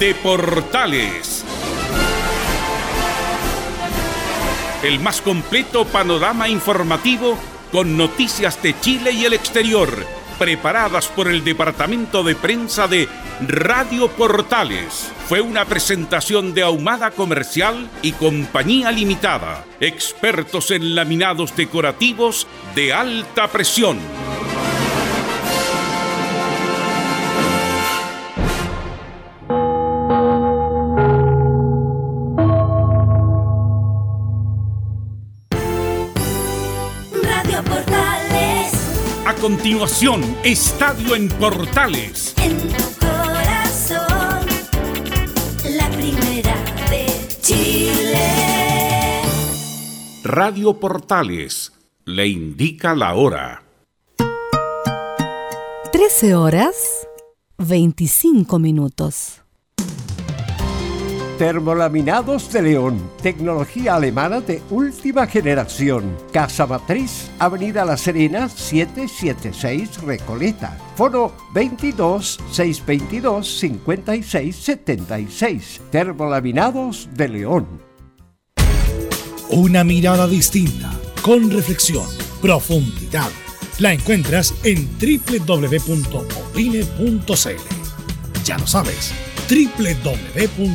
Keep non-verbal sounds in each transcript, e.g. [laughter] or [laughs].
de Portales. El más completo panorama informativo con noticias de Chile y el exterior, preparadas por el Departamento de Prensa de Radio Portales. Fue una presentación de Ahumada Comercial y Compañía Limitada, expertos en laminados decorativos de alta presión. Continuación, Estadio en Portales. En tu corazón, la primera de Chile. Radio Portales le indica la hora. 13 horas 25 minutos. Termolaminados de León, tecnología alemana de última generación. Casa Matriz, Avenida La Serena, 776 Recoleta. Foro 22 622 56 76. Termolaminados de León. Una mirada distinta, con reflexión, profundidad. La encuentras en www.opine.cl. Ya lo sabes www.opine.cl.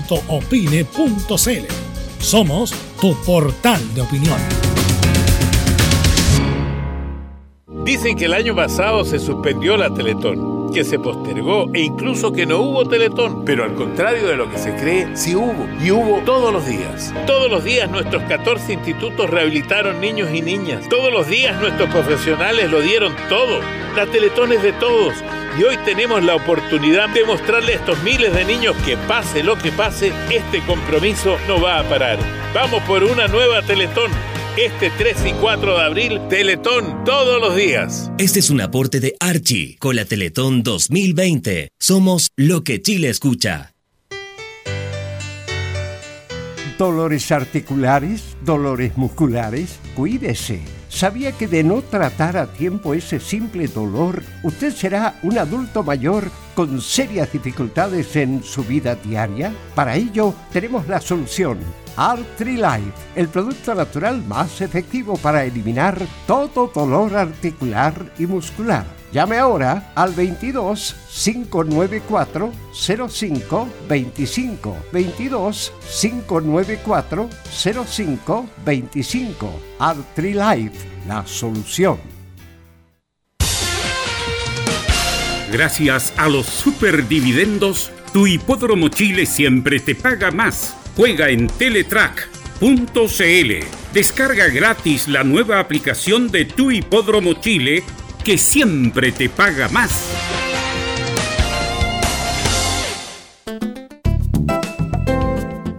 Somos tu portal de opinión. Dicen que el año pasado se suspendió la Teletón, que se postergó e incluso que no hubo Teletón. Pero al contrario de lo que se cree, sí hubo. Y hubo todos los días. Todos los días nuestros 14 institutos rehabilitaron niños y niñas. Todos los días nuestros profesionales lo dieron todo. La Teletón es de todos y hoy tenemos la oportunidad de mostrarle a estos miles de niños que pase lo que pase, este compromiso no va a parar. Vamos por una nueva Teletón. Este 3 y 4 de abril, Teletón todos los días. Este es un aporte de Archie con la Teletón 2020. Somos lo que Chile escucha. Dolores articulares, dolores musculares, cuídese ¿Sabía que de no tratar a tiempo ese simple dolor, usted será un adulto mayor con serias dificultades en su vida diaria? Para ello, tenemos la solución. Life, el producto natural más efectivo para eliminar todo dolor articular y muscular. Llame ahora al 22 594 05 25 22 594 05 25 Life, la solución. Gracias a los superdividendos, tu hipódromo Chile siempre te paga más. Juega en Teletrack.cl. Descarga gratis la nueva aplicación de tu hipódromo Chile que siempre te paga más.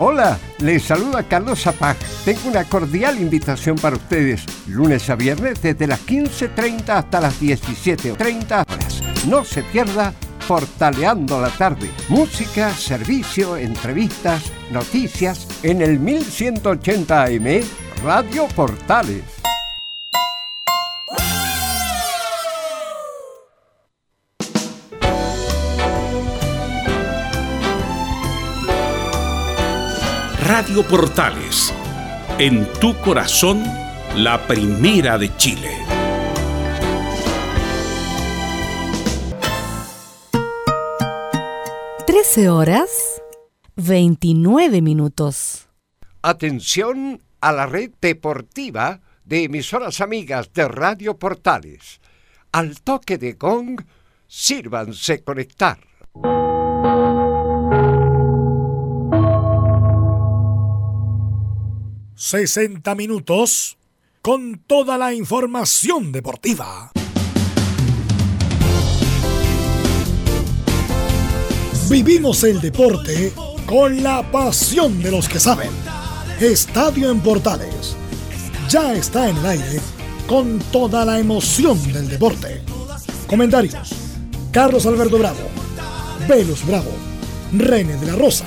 Hola, les saluda Carlos Zapag. Tengo una cordial invitación para ustedes, lunes a viernes desde las 15.30 hasta las 17.30 horas. No se pierda Portaleando la tarde. Música, servicio, entrevistas, noticias en el 1180 AM Radio Portales. Radio Portales, en tu corazón, la primera de Chile. Trece horas veintinueve minutos. Atención a la red deportiva de emisoras amigas de Radio Portales. Al toque de gong, sírvanse conectar. 60 minutos con toda la información deportiva. Vivimos el deporte con la pasión de los que saben. Estadio en Portales. Ya está en el aire con toda la emoción del deporte. Comentarios. Carlos Alberto Bravo. Velus Bravo. René de la Rosa.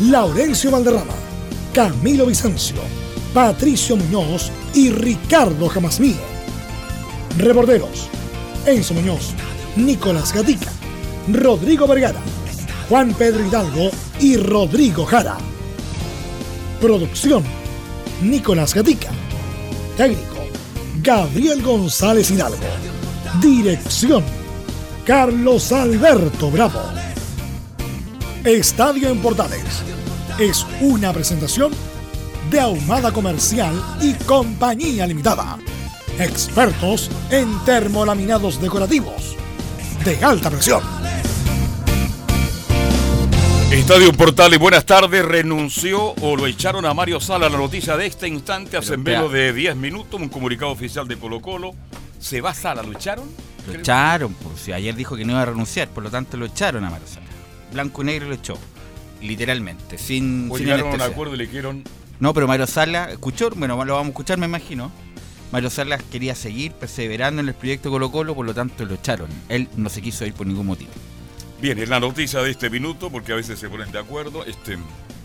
Laurencio Valderrama. Camilo Vicencio. Patricio Muñoz y Ricardo Jamasmí. Reborderos. Enzo Muñoz. Nicolás Gatica. Rodrigo Vergara. Juan Pedro Hidalgo y Rodrigo Jara. Producción, Nicolás Gatica. Técnico, Gabriel González Hidalgo. Dirección, Carlos Alberto Bravo. Estadio en Portales es una presentación de Ahumada Comercial y Compañía Limitada. Expertos en termolaminados decorativos de alta presión. Estadio Portales, buenas tardes. Renunció o lo echaron a Mario Sala. La noticia de este instante, hace menos de 10 minutos, un comunicado oficial de Colo Colo. ¿Se va Sala? ¿Lo echaron? Lo echaron, pues si ayer dijo que no iba a renunciar, por lo tanto lo echaron a Mario Sala. Blanco y negro lo echó, literalmente, sin, O sin llegaron a un acuerdo y le dijeron. No, pero Mario Sala escuchó, bueno, lo vamos a escuchar, me imagino. Mario Salas quería seguir perseverando en el proyecto Colo Colo, por lo tanto lo echaron. Él no se quiso ir por ningún motivo. Bien, es la noticia de este minuto, porque a veces se ponen de acuerdo este,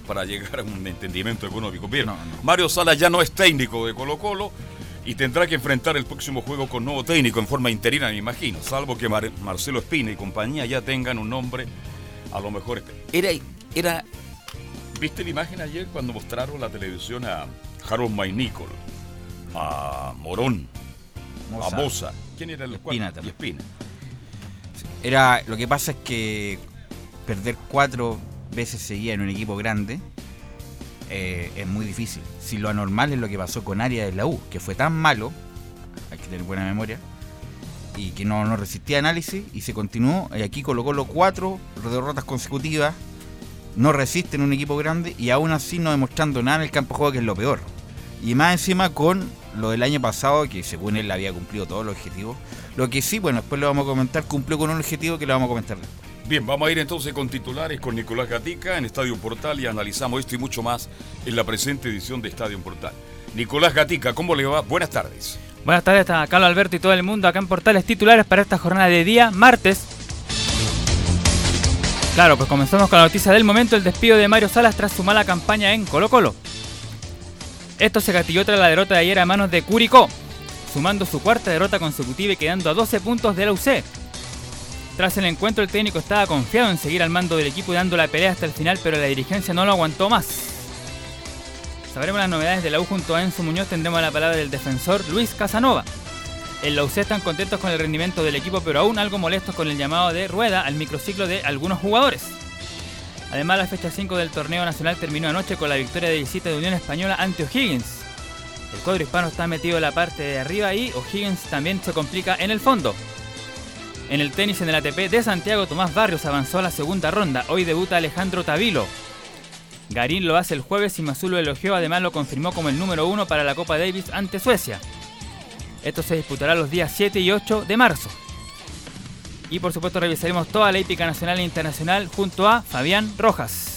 para llegar a un entendimiento económico. Bien, No, no. Mario Sala ya no es técnico de Colo Colo y tendrá que enfrentar el próximo juego con nuevo técnico en forma interina, me imagino, salvo que Mar- Marcelo Espina y compañía ya tengan un nombre, a lo mejor... este. Era, era... ¿Viste la imagen ayer cuando mostraron la televisión a Harold Maynicol, a Morón, a Moza? ¿Quién era el Espina cuatro? Y. Espina. Era, lo que pasa es que perder cuatro veces seguía en un equipo grande eh, es muy difícil. Si lo anormal es lo que pasó con Arias de la U, que fue tan malo, hay que tener buena memoria, y que no, no resistía análisis y se continuó. Y aquí colocó los cuatro derrotas consecutivas, no resiste en un equipo grande y aún así no demostrando nada en el campo de juego, que es lo peor. Y más encima con lo del año pasado, que según él había cumplido todos los objetivos. Lo que sí, bueno, después lo vamos a comentar, cumplió con un objetivo que lo vamos a comentar después. Bien, vamos a ir entonces con titulares con Nicolás Gatica en Estadio Portal y analizamos esto y mucho más en la presente edición de Estadio Portal. Nicolás Gatica, ¿cómo le va? Buenas tardes. Buenas tardes a Carlos Alberto y todo el mundo acá en Portales Titulares para esta jornada de día martes. Claro, pues comenzamos con la noticia del momento, el despido de Mario Salas tras su mala campaña en Colo Colo. Esto se gatilló tras la derrota de ayer a manos de Curicó, sumando su cuarta derrota consecutiva y quedando a 12 puntos de la UC. Tras el encuentro el técnico estaba confiado en seguir al mando del equipo y dando la pelea hasta el final, pero la dirigencia no lo aguantó más. Sabremos las novedades de la U junto a Enzo Muñoz, tendremos la palabra del defensor Luis Casanova. En la UC están contentos con el rendimiento del equipo, pero aún algo molestos con el llamado de rueda al microciclo de algunos jugadores. Además, la fecha 5 del torneo nacional terminó anoche con la victoria de visita de Unión Española ante O'Higgins. El cuadro hispano está metido en la parte de arriba y O'Higgins también se complica en el fondo. En el tenis en el ATP de Santiago, Tomás Barrios avanzó a la segunda ronda. Hoy debuta Alejandro Tavilo. Garín lo hace el jueves y Mazú lo elogió, además lo confirmó como el número uno para la Copa Davis ante Suecia. Esto se disputará los días 7 y 8 de marzo. Y por supuesto revisaremos toda la hípica nacional e internacional junto a Fabián Rojas.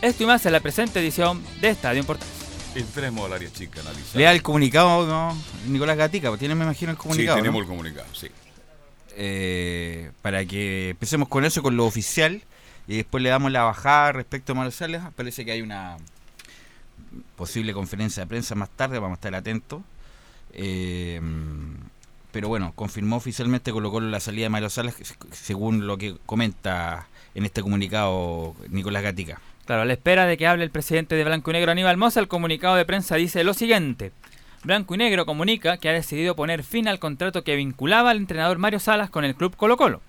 Esto y más en la presente edición de Estadio Portales. Entremos al área chica, analizar. Lea el comunicado, ¿no? Nicolás Gatica, tiene, me imagino, el Sí, comunicado. tenemos ¿no? el comunicado, sí. Eh, para que empecemos con eso, con lo oficial, y después le damos la bajada respecto a Salas. Parece que hay una posible conferencia de prensa más tarde, vamos a estar atentos. Eh, pero bueno, confirmó oficialmente Colo Colo la salida de Mario Salas, según lo que comenta en este comunicado Nicolás Gatica. Claro, a la espera de que hable el presidente de Blanco y Negro, Aníbal Mosa, el comunicado de prensa dice lo siguiente. Blanco y Negro comunica que ha decidido poner fin al contrato que vinculaba al entrenador Mario Salas con el club Colo Colo.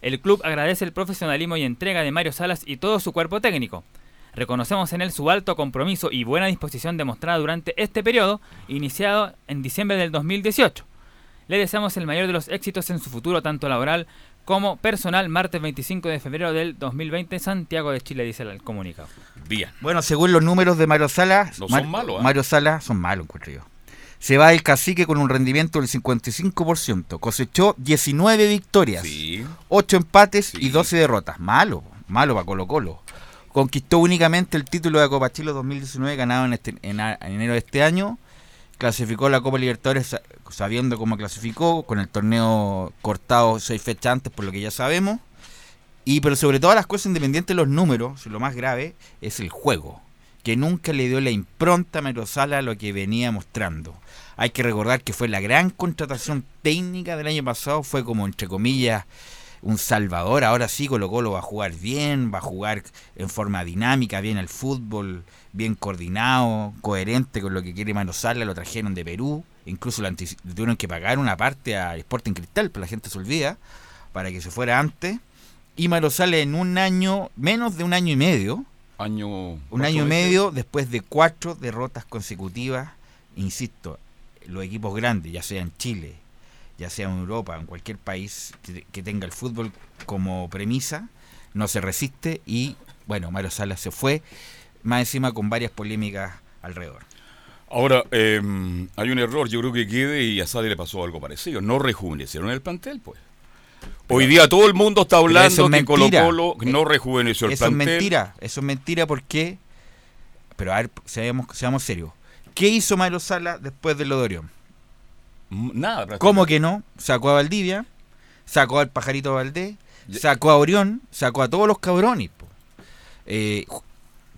El club agradece el profesionalismo y entrega de Mario Salas y todo su cuerpo técnico. Reconocemos en él su alto compromiso y buena disposición demostrada durante este periodo, iniciado en diciembre del 2018. Le deseamos el mayor de los éxitos en su futuro, tanto laboral como personal, martes 25 de febrero del 2020, Santiago de Chile, dice el comunicado. Bien. Bueno, según los números de Mario Salas, No son malos, ¿ah? Mario Salas son malos, encuentro yo. Se va el cacique con un rendimiento del 55%. Cosechó 19 victorias, Sí. 8 empates Sí. y 12 derrotas. Malo. malo para Colo Colo. Conquistó únicamente el título de Copa Chile 2019 ganado en, este, en, enero de este año. Clasificó la Copa Libertadores sa- sabiendo cómo clasificó, con el torneo cortado seis fechas antes, por lo que ya sabemos. Y pero sobre todas las cosas, independientes de los números, lo más grave es el juego, que nunca le dio la impronta a Merosala a lo que venía mostrando. Hay que recordar que fue la gran contratación técnica del año pasado, fue como entre comillas un salvador. Ahora sí, Colo Colo va a jugar bien, va a jugar en forma dinámica, bien al fútbol, bien coordinado, coherente con lo que quiere Manosala. Lo trajeron de Perú, incluso le tuvieron que pagar una parte a Sporting Cristal, pero la gente se olvida, para que se fuera antes. Y Manosala en un año, menos de un año y medio, Año. un año y medio después de cuatro derrotas consecutivas, insisto, los equipos grandes, ya sea en Chile, ya sea en Europa, en cualquier país que, que tenga el fútbol como premisa, no se resiste y, bueno, Mario Salas se fue, más encima con varias polémicas alrededor. Ahora, eh, hay un error, yo creo que quede y a Sade le pasó algo parecido. No rejuvenecieron el plantel, pues. Hoy día todo el mundo está hablando es que Colo. Colo no rejuveneció el Eso es plantel. mentira, eso es mentira porque, pero a ver, seamos, seamos serios, ¿qué hizo Mario Sala después de lo de Orión? Nada, ¿Cómo que no? Sacó a Valdivia, sacó al pajarito Valdés, sacó a Orión, sacó a todos los cabrones. Eh,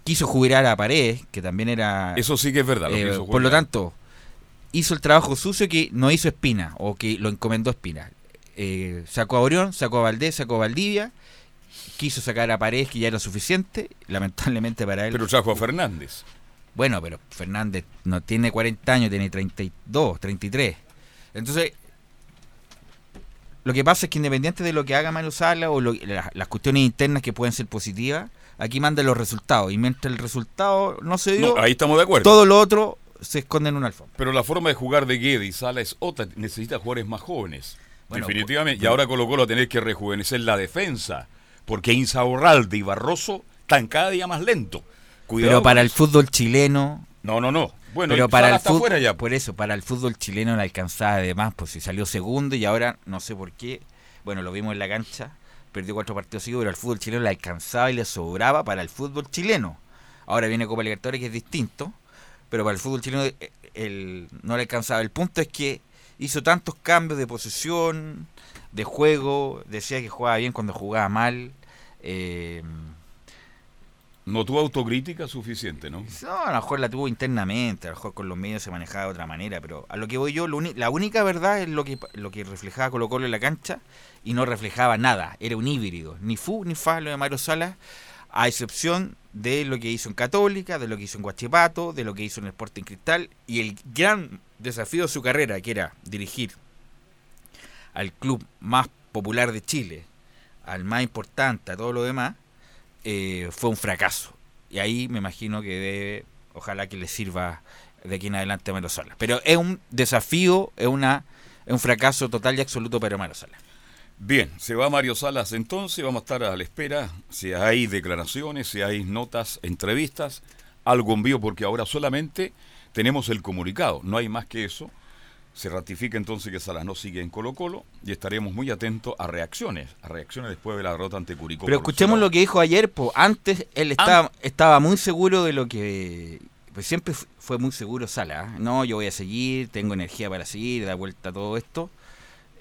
quiso jubilar a Paredes, que también era... Eso sí que es verdad. lo eh, por lo tanto, hizo el trabajo sucio que no hizo Espina, o que lo encomendó Espina. Eh, sacó a Orión, sacó a Valdés, sacó a Valdivia, quiso sacar a Paredes, que ya era suficiente, [laughs] lamentablemente para él. Pero trajo a Fernández. Bueno, pero Fernández no tiene 40 años, tiene 32, 33. Entonces, lo que pasa es que independiente de lo que haga Manuel Sala o lo- la- las cuestiones internas que pueden ser positivas, aquí manda los resultados. Y mientras el resultado no se dio, No, ahí estamos de acuerdo. todo lo otro se esconde en un alfombra. Pero la forma de jugar de Guede y Sala es otra. Necesita jugadores más jóvenes. Bueno, Definitivamente. pues, y ahora Colo Colo va a tener que rejuvenecer la defensa. Porque Insaurralde y Barroso están cada día más lentos. Cuidado Pero para el fútbol chileno, No, no, no. Bueno, pero para el fútbol, fuera ya. por eso, para el fútbol chileno le alcanzaba de más, pues si salió segundo y ahora no sé por qué, bueno, lo vimos en la cancha, perdió cuatro partidos seguidos, pero al fútbol chileno le alcanzaba y le sobraba para el fútbol chileno. Ahora viene Copa Libertadores que es distinto, pero para el fútbol chileno eh, el, no le alcanzaba. El punto es que hizo tantos cambios de posición, de juego, decía que jugaba bien cuando jugaba mal. Eh, No tuvo autocrítica suficiente, ¿no? no, a lo mejor la tuvo internamente, a lo mejor con los medios se manejaba de otra manera, pero a lo que voy yo, la única verdad es lo que, lo que reflejaba Colo Colo en la cancha y no reflejaba nada, era un híbrido, ni fu ni fa lo de Mario Salas, a excepción de lo que hizo en Católica, de lo que hizo en Guachipato, de lo que hizo en Sporting Cristal y el gran desafío de su carrera, que era dirigir al club más popular de Chile, al más importante, a todo lo demás, eh, fue un fracaso. Y ahí me imagino que debe, ojalá que le sirva de aquí en adelante a Maro Sala. Pero es un desafío, es una es un fracaso total y absoluto para Maro Sala. Bien, se va Mario Salas entonces, vamos a estar a la espera si hay declaraciones, si hay notas, entrevistas, algo envío, porque ahora solamente tenemos el comunicado, no hay más que eso. Se ratifica entonces que Salas no sigue en Colo Colo y estaremos muy atentos a reacciones, a reacciones después de la derrota ante Curicó. Pero escuchemos lo que dijo ayer, pues antes él estaba, estaba muy seguro de lo que pues siempre fu- fue muy seguro Sala, ¿eh? no, yo voy a seguir, tengo energía para seguir, da vuelta a todo esto.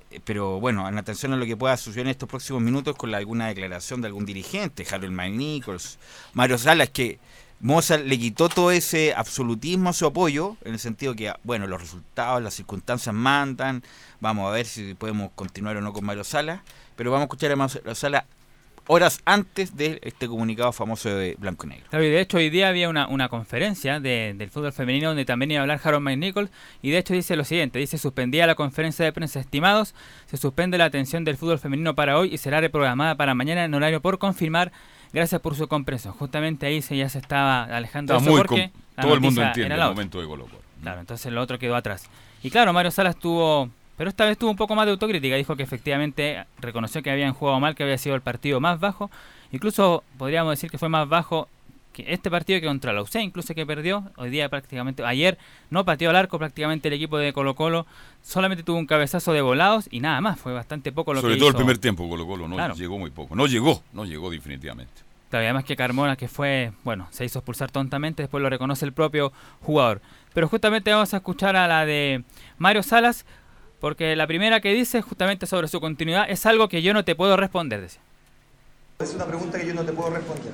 Eh, Pero bueno, en atención a lo que pueda suceder en estos próximos minutos con la- alguna declaración de algún dirigente, Harold McNichols, Mario Salas, que Mozart le quitó todo ese absolutismo a su apoyo, en el sentido que, bueno, los resultados, las circunstancias mandan, vamos a ver si podemos continuar o no con Mario Salas, pero vamos a escuchar a Mario Salas horas antes de este comunicado famoso de Blanco y Negro. De hecho hoy día había una, una conferencia de- del fútbol femenino donde también iba a hablar Harold McNichol y de hecho dice lo siguiente, dice suspendida la conferencia de prensa estimados, se suspende la atención del fútbol femenino para hoy y será reprogramada para mañana en horario por confirmar, gracias por su comprensión. Justamente ahí se, ya se estaba alejando de eso muy todo el mundo entiende el momento de Colo Colo. Claro, entonces lo otro quedó atrás. Y claro, Mario Salas tuvo, pero esta vez tuvo un poco más de autocrítica. Dijo que efectivamente reconoció que habían jugado mal, que había sido el partido más bajo. Incluso podríamos decir que fue más bajo que este partido que contra la UC incluso que perdió, hoy día prácticamente, ayer no pateó al arco prácticamente el equipo de Colo Colo, solamente tuvo un cabezazo de volados y nada más, fue bastante poco lo Sobre que todo hizo. el primer tiempo Colo Colo, no Claro. llegó muy poco. No llegó, no llegó definitivamente. Claro, y además que Carmona, que fue, bueno, se hizo expulsar tontamente, después lo reconoce el propio jugador. Pero justamente vamos a escuchar a la de Mario Salas, porque la primera que dice justamente sobre su continuidad es algo que yo no te puedo responder, decía. Es una pregunta que yo no te puedo responder.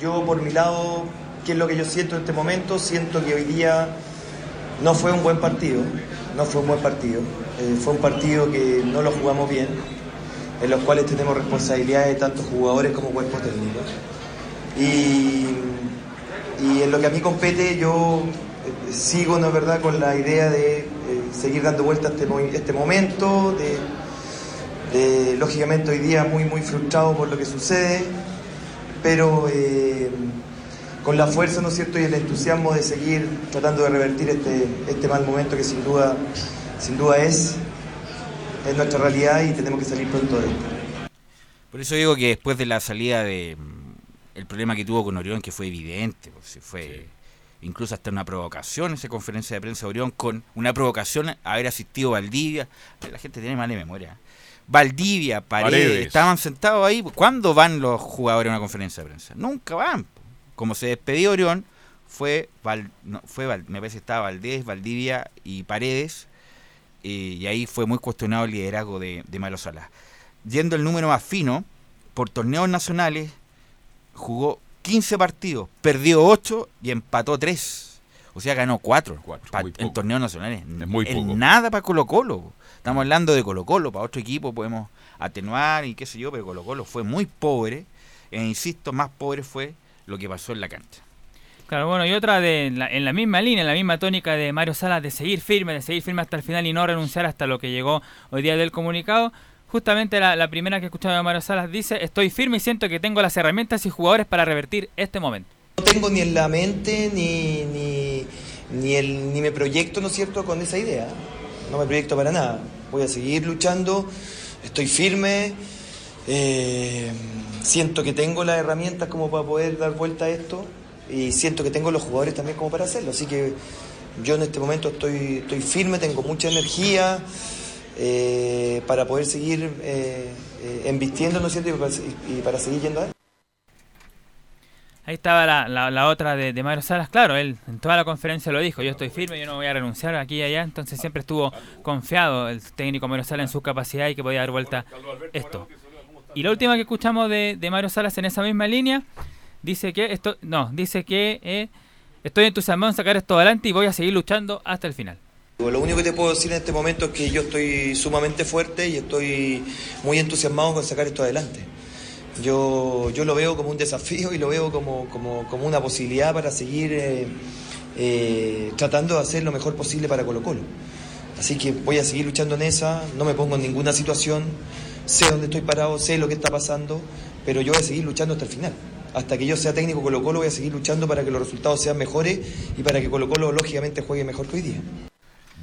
Yo por mi lado, ¿qué es lo que yo siento en este momento? Siento que hoy día no fue un buen partido, no fue un buen partido. Eh, fue un partido que no lo jugamos bien, en los cuales tenemos responsabilidades de tanto jugadores como cuerpo técnico. Y, en lo que a mí compete, yo eh, sigo, ¿no es verdad?, con la idea de eh, seguir dando vuelta a este, este momento, de, lógicamente hoy día muy, muy frustrado por lo que sucede, pero eh, con la fuerza, ¿no es cierto?, y el entusiasmo de seguir tratando de revertir este, este mal momento que sin duda, sin duda es, es nuestra realidad y tenemos que salir pronto de esto. Por eso digo que después de la salida de mm, el problema que tuvo con Orión, que fue evidente, pues, sí fue incluso hasta una provocación esa conferencia de prensa de Orión, con una provocación haber asistido Valdivia. La gente tiene mala memoria. Valdivia, Paredes, Paredes. estaban sentados ahí. ¿Cuándo van los jugadores a una conferencia de prensa? Nunca van. Como se despedió Orión, fue, Val- no, fue Val- me parece que estaba Valdés, Valdivia y Paredes, eh, y ahí fue muy cuestionado el liderazgo de, de Malo Salas. Yendo el número más fino, por torneos nacionales jugó 15 partidos, perdió 8 y empató 3. O sea, ganó 4 en torneos nacionales. Es muy poco. nada para Colo Colo. Estamos hablando de Colo Colo, para otro equipo podemos atenuar y qué sé yo, pero Colo Colo fue muy pobre. E insisto, más pobre fue lo que pasó en la cancha. Claro, bueno, y otra de en la, en la misma línea, en la misma tónica de Mario Salas, de seguir firme, de seguir firme hasta el final y no renunciar hasta lo que llegó hoy día del comunicado. Justamente la, la primera que escuchaba de Mario Salas dice, estoy firme y siento que tengo las herramientas y jugadores para revertir este momento. No tengo ni en la mente ni, ni, ni, el, ni me proyecto, ¿no es cierto?, con esa idea. No me proyecto para nada. Voy a seguir luchando, estoy firme, eh, siento que tengo las herramientas como para poder dar vuelta a esto y siento que tengo los jugadores también como para hacerlo. Así que yo en este momento estoy, firme, tengo mucha energía eh, para poder seguir eh, eh, embistiendo, ¿no es cierto?, y para, y para seguir yendo adelante. Ahí estaba la, la, la otra de, Mario Salas, claro, él en toda la conferencia lo dijo, yo estoy firme, yo no voy a renunciar aquí y allá, entonces siempre estuvo confiado el técnico Mario Salas en su capacidad y que podía dar vuelta esto. Y la última que escuchamos de, de Mario Salas en esa misma línea, dice que esto, no, dice que eh, estoy entusiasmado en sacar esto adelante y voy a seguir luchando hasta el final. Lo único que te puedo decir en este momento es que yo estoy sumamente fuerte y estoy muy entusiasmado con sacar esto adelante. Yo, yo lo veo como un desafío y lo veo como, como, como una posibilidad para seguir eh, eh, tratando de hacer lo mejor posible para Colo Colo. Así que voy a seguir luchando en esa, no me pongo en ninguna situación, sé dónde estoy parado, sé lo que está pasando, pero yo voy a seguir luchando hasta el final. Hasta que yo sea técnico Colo Colo voy a seguir luchando para que los resultados sean mejores y para que Colo Colo lógicamente juegue mejor que hoy día.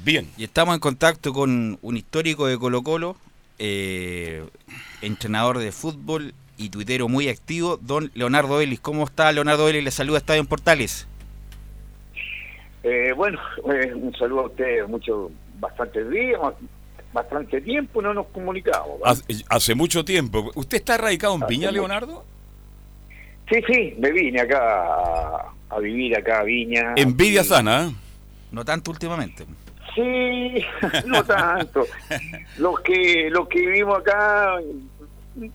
Bien. Y estamos en contacto con un histórico de Colo Colo, eh, entrenador de fútbol y tuitero muy activo, don Leonardo Vélez. ¿Cómo está Leonardo Vélez? Le saluda Estadio en Portales. Eh, bueno, eh, un saludo a ustedes, mucho, bastantes días, bastante tiempo no nos comunicamos. Hace, hace mucho tiempo. ¿Usted está radicado en Hace Viña, mucho. Leonardo? Sí, sí, me vine acá a, a vivir acá a Viña. Envidia sana, ¿eh? No tanto últimamente. Sí, [laughs] no tanto. Los que los que vivimos acá,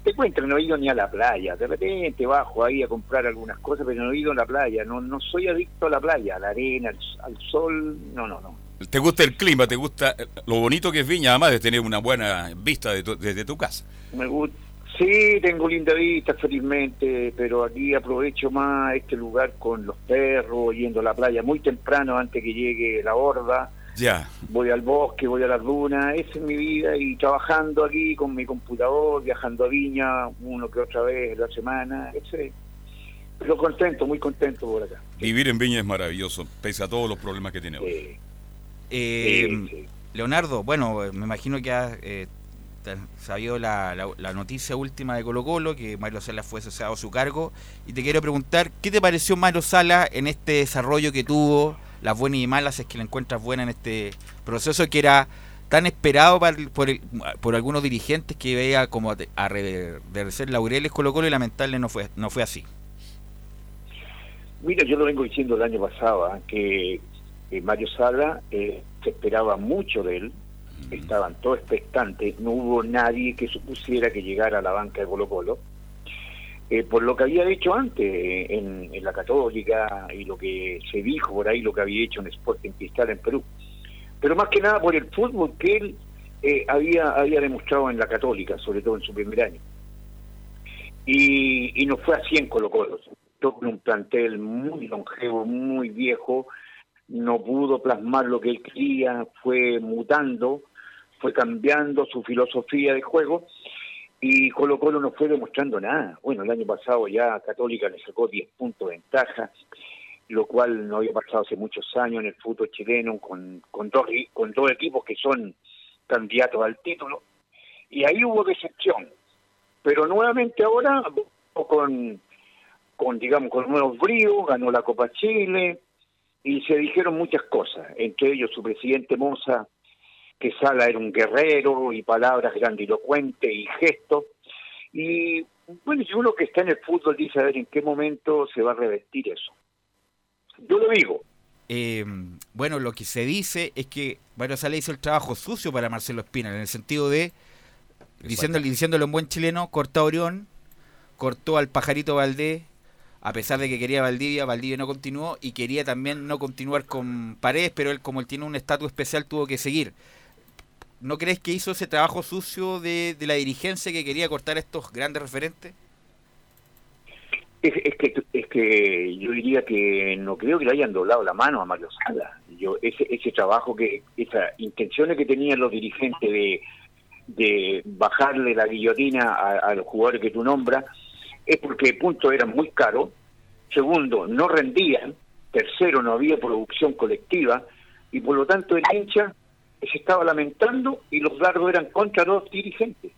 te cuento, no he ido ni a la playa. De repente bajo ahí a comprar algunas cosas, pero no he ido a la playa. No no soy adicto a la playa, a la arena, al, al sol. No, no, no. ¿Te gusta el clima? ¿Te gusta lo bonito que es Viña, además de tener una buena vista de tu- desde tu casa? Me gusta. Sí, tengo linda vista, felizmente, pero aquí aprovecho más este lugar con los perros, yendo a la playa muy temprano antes que llegue la horda. Ya. Voy al bosque, voy a las dunas, esa es mi vida y trabajando aquí con mi computador, viajando a Viña uno que otra vez la semana, ese. Pero contento, muy contento por acá. Vivir en Viña es maravilloso, pese a todos los problemas que tiene hoy. Eh, Leonardo, bueno, me imagino que has, eh, sabido la, la, la, noticia última de Colo Colo, que Mario Sala fue cesado a su cargo, y te quiero preguntar, ¿qué te pareció Mario Sala en este desarrollo que tuvo, las buenas y malas, es que la encuentras buena en este proceso que era tan esperado por, por, por algunos dirigentes que veía como a, a reverdecer laureles Colo Colo y lamentable no fue, no fue así? Mira, yo lo vengo diciendo el año pasado, ¿eh? que eh, Mario Sala eh, se esperaba mucho de él, estaban todos expectantes, no hubo nadie que supusiera que llegara a la banca de Colo Colo, eh, por lo que había hecho antes en, en, la Católica y lo que se dijo por ahí, lo que había hecho en Sporting Cristal en Perú. Pero más que nada por el fútbol que él eh, había, había demostrado en la Católica, sobre todo en su primer año. Y, y no fue así en Colo Colo, con un plantel muy longevo, muy viejo, no pudo plasmar lo que él quería, fue mutando, fue cambiando su filosofía de juego y Colo Colo no fue demostrando nada. Bueno, el año pasado ya Católica le sacó 10 puntos de ventaja, lo cual no había pasado hace muchos años en el fútbol chileno con, con, dos, con dos equipos que son candidatos al título. Y ahí hubo decepción. Pero nuevamente ahora con, con digamos, con nuevos bríos, ganó la Copa Chile y se dijeron muchas cosas, entre ellos su presidente Moza que Sala era un guerrero y palabras grandilocuentes y gestos. Y bueno, si uno que está en el fútbol dice a ver en qué momento se va a revestir eso. Yo lo digo. Eh, bueno, lo que se dice es que Mario Sala hizo el trabajo sucio para Marcelo Espina, en el sentido de, diciéndole, diciéndolo en buen chileno, cortó a Orión, cortó al pajarito Valdés, a pesar de que quería Valdivia, Valdivia no continuó y quería también no continuar con Paredes, pero él como él tiene un estatus especial tuvo que seguir. ¿No crees que hizo ese trabajo sucio de, de la dirigencia que quería cortar a estos grandes referentes? Es, que es que yo diría que no creo que le hayan doblado la mano a Mario Sala. Yo ese ese trabajo que esas intenciones que tenían los dirigentes de de bajarle la guillotina a, a los jugadores que tú nombras es porque punto eran muy caros, segundo no rendían, tercero no había producción colectiva y por lo tanto el hincha se estaba lamentando y los dardos eran contra los dirigentes.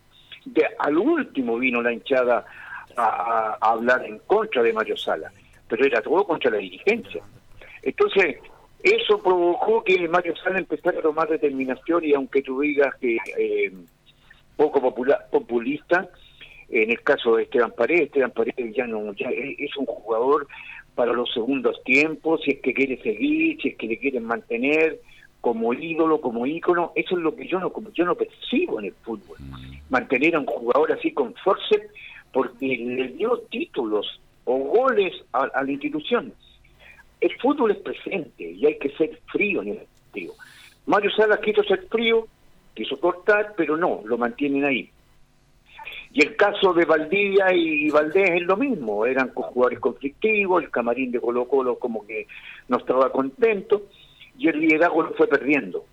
De, al último vino la hinchada a, a, hablar en contra de Mario Sala, pero era todo contra la dirigencia. Entonces, eso provocó que Mario Sala empezara a tomar determinación y aunque tú digas que eh, poco popular, populista, en el caso de Esteban Paredes, Esteban Paredes ya no ya es un jugador para los segundos tiempos, si es que quiere seguir, si es que le quieren mantener, como ídolo, como ícono, eso es lo que yo no yo no percibo en el fútbol. Mantener a un jugador así con fuerza porque le dio títulos o goles a, a, la institución. El fútbol es presente y hay que ser frío en el partido. Mario Salas quiso ser frío, quiso cortar, pero no, lo mantienen ahí. Y el caso de Valdivia y Valdés es lo mismo, eran jugadores conflictivos, el camarín de Colo Colo como que no estaba contento, y el liderazgo lo fue perdiendo.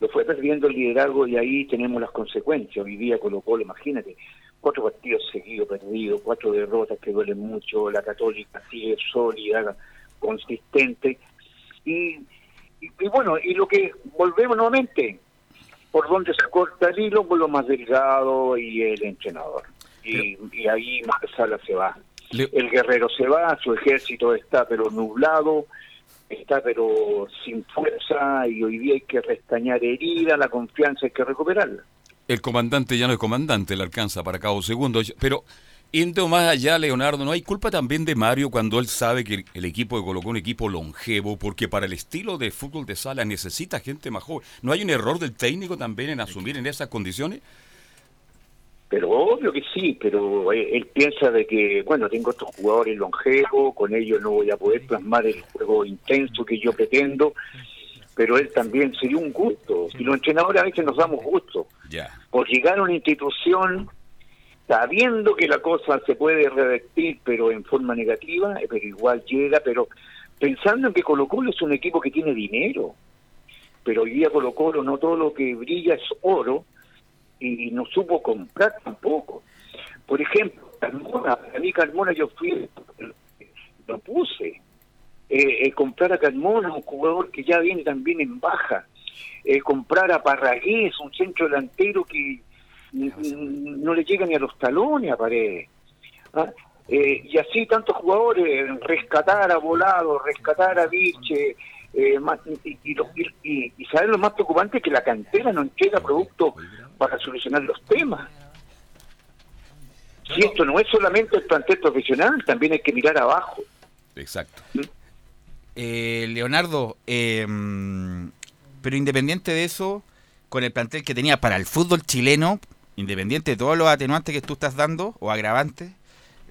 Lo fue perdiendo el liderazgo y ahí tenemos las consecuencias. Hoy día Colo Colo, imagínate, cuatro partidos seguidos perdidos, cuatro derrotas que duelen mucho, la católica sigue sólida, consistente. Y, y, y bueno, y lo que volvemos nuevamente, por donde se corta el hilo, por lo más delgado y el entrenador. Y, y ahí Sala se va. Le... El guerrero se va, su ejército está pero nublado, está pero sin fuerza y hoy día hay que restañar herida, la confianza hay que recuperarla. El comandante ya no es comandante, le alcanza para cabo segundo, pero yendo más allá, Leonardo, ¿no hay culpa también de Mario cuando él sabe que el equipo de colocó un equipo longevo? Porque para el estilo de fútbol de sala necesita gente más joven. ¿No hay un error del técnico también en asumir en esas condiciones? Pero obvio que sí, pero él, él piensa de que, bueno, tengo estos jugadores longevos, con ellos no voy a poder plasmar el juego intenso que yo pretendo, pero él también sería un gusto. Y los entrenadores a veces nos damos gusto yeah. por llegar a una institución sabiendo que la cosa se puede revertir, pero en forma negativa, pero igual llega, pero pensando en que Colo Colo es un equipo que tiene dinero, pero hoy día Colo Colo no todo lo que brilla es oro, y no supo comprar tampoco. Por ejemplo, Carmona, a mí Carmona yo fui, lo puse, eh, eh, comprar a Carmona, un jugador que ya viene también en baja, eh, comprar a Parragués, un centro delantero que n- no le llega ni a los talones a Paredes. ¿ah? Eh, y así tantos jugadores, rescatar a Volado, rescatar a Viche, eh, más- y, y, y, y- y saber lo más preocupante que la cantera no entrega productos para solucionar los temas. Si esto no es solamente el plantel profesional, también hay que mirar abajo. Exacto. Eh, Leonardo, eh, pero independiente de eso, con el plantel que tenía para el fútbol chileno, independiente de todos los atenuantes que tú estás dando o agravantes,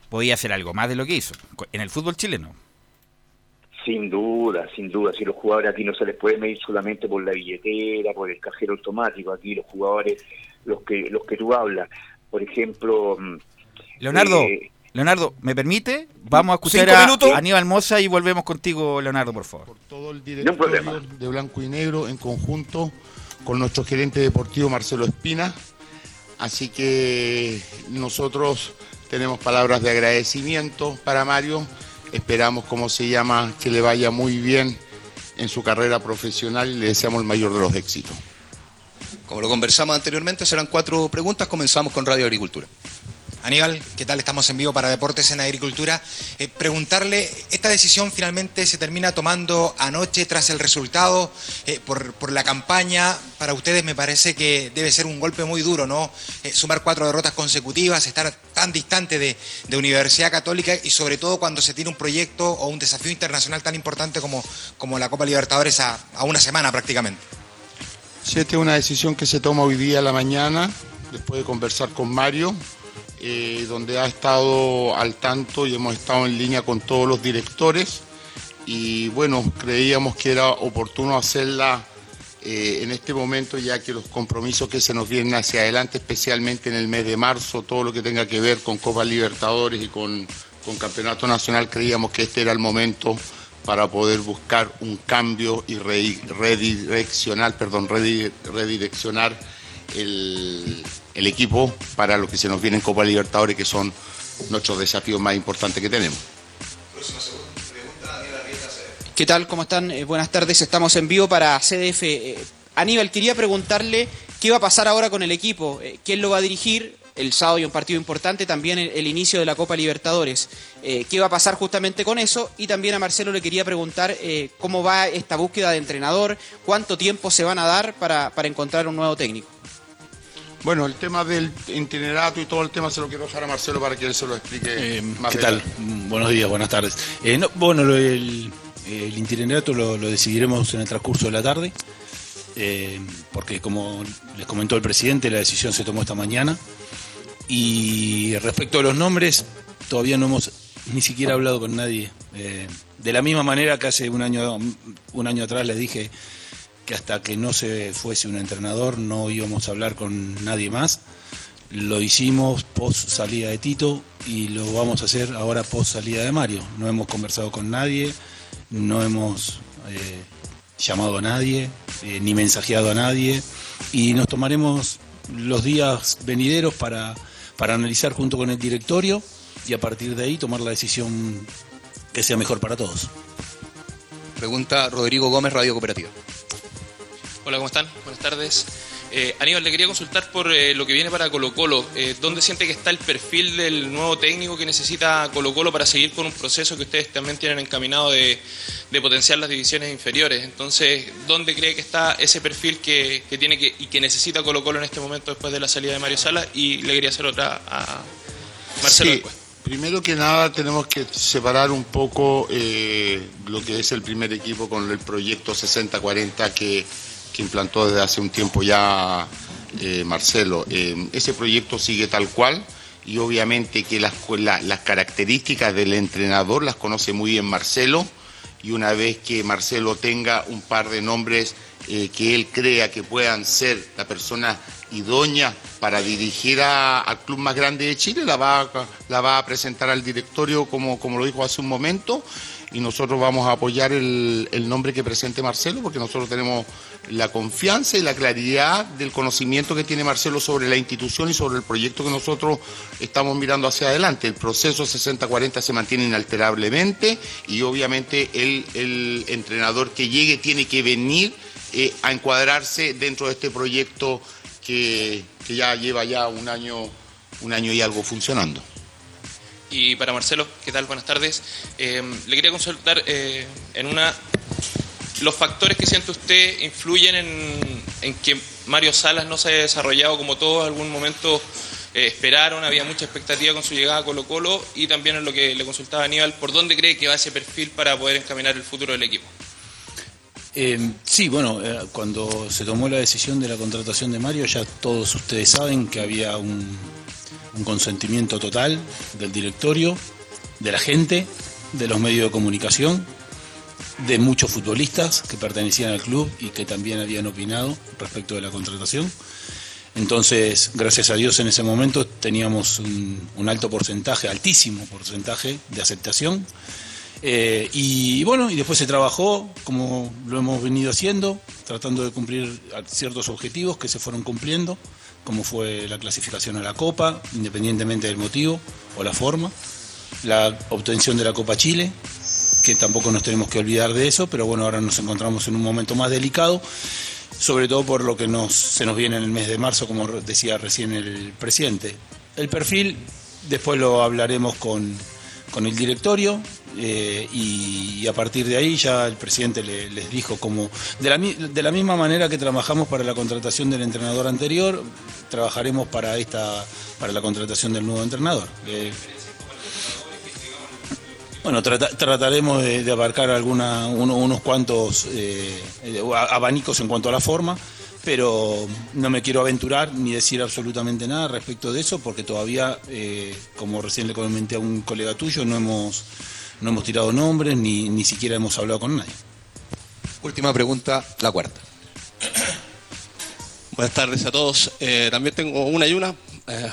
podía hacer algo más de lo que hizo en el fútbol chileno. Sin duda, sin duda. Si los jugadores aquí no se les puede medir solamente por la billetera, por el cajero automático. Aquí los jugadores, los que los que tú hablas, por ejemplo. mm, Leonardo, eh, Leonardo, ¿me permite? Vamos a escuchar a. Aníbal Moza y volvemos contigo, Leonardo, por favor. directorio de Blanco y Negro en conjunto con nuestro gerente deportivo Marcelo Espina. Así que nosotros tenemos palabras de agradecimiento para Mario. Esperamos, como se llama, que le vaya muy bien en su carrera profesional y le deseamos el mayor de los éxitos. Como lo conversamos anteriormente, serán cuatro preguntas. Comenzamos con Radio Agricultura. Aníbal, ¿qué tal? Estamos en vivo para Deportes en Agricultura. Eh, preguntarle, ¿esta decisión finalmente se termina tomando anoche tras el resultado eh, por, por la campaña? Para ustedes me parece que debe ser un golpe muy duro, ¿no? Eh, sumar cuatro derrotas consecutivas, estar tan distante de, de Universidad Católica y sobre todo cuando se tiene un proyecto o un desafío internacional tan importante como, como la Copa Libertadores a, a una semana prácticamente. Sí, esta es una decisión que se toma hoy día a la mañana, después de conversar con Mario, eh, donde ha estado al tanto y hemos estado en línea con todos los directores. Y bueno, creíamos que era oportuno hacerla eh, en este momento, ya que los compromisos que se nos vienen hacia adelante, especialmente en el mes de marzo, todo lo que tenga que ver con Copa Libertadores y con, con Campeonato Nacional, creíamos que este era el momento para poder buscar un cambio y re- redireccionar, perdón, redi- redireccionar el, el equipo para lo que se nos viene en Copa Libertadores, que son nuestros desafíos más importantes que tenemos. ¿Qué tal? ¿Cómo están? Eh, buenas tardes, estamos en vivo para CDF. Eh, Aníbal, quería preguntarle qué va a pasar ahora con el equipo, Eh, quién lo va a dirigir. El sábado hay un partido importante, también el, inicio de la Copa Libertadores. ¿Qué va a pasar justamente con eso? Y también a Marcelo le quería preguntar cómo va esta búsqueda de entrenador, cuánto tiempo se van a dar para encontrar un nuevo técnico. Bueno, el tema del itinerato y todo el tema se lo quiero dejar a Marcelo para que él se lo explique más ¿Qué tal? Buenos días, buenas tardes. Eh, no, bueno, lo- el, el itinerato lo, lo decidiremos en el transcurso de la tarde, eh, porque como les comentó el presidente, la decisión se tomó esta mañana. Y respecto a los nombres, todavía no hemos ni siquiera hablado con nadie. Eh, de la misma manera que hace un año, un año atrás les dije que hasta que no se fuese un entrenador no íbamos a hablar con nadie más. Lo hicimos post salida de Tito y lo vamos a hacer ahora post salida de Mario. No hemos conversado con nadie, no hemos eh, llamado a nadie, eh, ni mensajeado a nadie y nos tomaremos los días venideros para, para analizar junto con el directorio y a partir de ahí tomar la decisión que sea mejor para todos. Pregunta Rodrigo Gómez, Radio Cooperativa. Hola, ¿cómo están? Buenas tardes. Eh, Aníbal, le quería consultar por eh, lo que viene para Colo Colo. Eh, ¿Dónde siente que está el perfil del nuevo técnico que necesita Colo Colo para seguir con un proceso que ustedes también tienen encaminado de, de potenciar las divisiones inferiores? Entonces, ¿dónde cree que está ese perfil que, que tiene que, y que necesita Colo Colo en este momento después de la salida de Mario Sala? Y le quería hacer otra a Marcelo Sí, después. Primero que nada tenemos que separar un poco eh, lo que es el primer equipo con el proyecto 60-40 que, que implantó desde hace un tiempo ya eh, Marcelo. Eh, ese proyecto sigue tal cual y obviamente que las, la- las características del entrenador las conoce muy bien Marcelo y una vez que Marcelo tenga un par de nombres eh, que él crea que puedan ser la persona idónea para dirigir a- al club más grande de Chile, la va, la va a presentar al directorio como, como lo dijo hace un momento y nosotros vamos a apoyar el, el nombre que presente Marcelo porque nosotros tenemos la confianza y la claridad del conocimiento que tiene Marcelo sobre la institución y sobre el proyecto que nosotros estamos mirando hacia adelante. El proceso 60-40 se mantiene inalterablemente y obviamente el, el entrenador que llegue tiene que venir eh, a encuadrarse dentro de este proyecto que, que ya lleva ya un año, un año y algo funcionando. Y para Marcelo, ¿qué tal? Buenas tardes. Eh, le quería consultar eh, en una los factores que siente usted influyen en, en que Mario Salas no se haya desarrollado como todos en algún momento eh, esperaron, había mucha expectativa con su llegada a Colo Colo y también en lo que le consultaba Aníbal, ¿por dónde cree que va ese perfil para poder encaminar el futuro del equipo? Eh, sí, bueno, eh, cuando se tomó la decisión de la contratación de Mario, ya todos ustedes saben que había un, un consentimiento total del directorio, de la gente, de los medios de comunicación, de muchos futbolistas que pertenecían al club y que también habían opinado respecto de la contratación. Entonces, gracias a Dios en ese momento teníamos un, alto porcentaje, altísimo porcentaje de aceptación. Eh, y bueno, y después se trabajó como lo hemos venido haciendo, tratando de cumplir ciertos objetivos que se fueron cumpliendo, como fue la clasificación a la Copa, independientemente del motivo o la forma, la obtención de la Copa Chile, que tampoco nos tenemos que olvidar de eso, pero bueno, ahora nos encontramos en un momento más delicado, sobre todo por lo que nos, se nos viene en el mes de marzo, como decía recién el presidente. El perfil, después lo hablaremos con, con el directorio eh, y, a partir de ahí ya el presidente le- les dijo como de la, de la misma manera que trabajamos para la contratación del entrenador anterior trabajaremos para esta para la contratación del nuevo entrenador. Eh, bueno, trata- trataremos de, abarcar alguna, uno- unos cuantos eh, eh, abanicos en cuanto a la forma, pero no me quiero aventurar ni decir absolutamente nada respecto de eso, porque todavía, como recién le comenté a un colega tuyo, no hemos, no hemos tirado nombres ni, ni siquiera hemos hablado con nadie. Última pregunta, la cuarta. [clears throat] Buenas tardes a todos. Eh, también tengo una y una. Eh,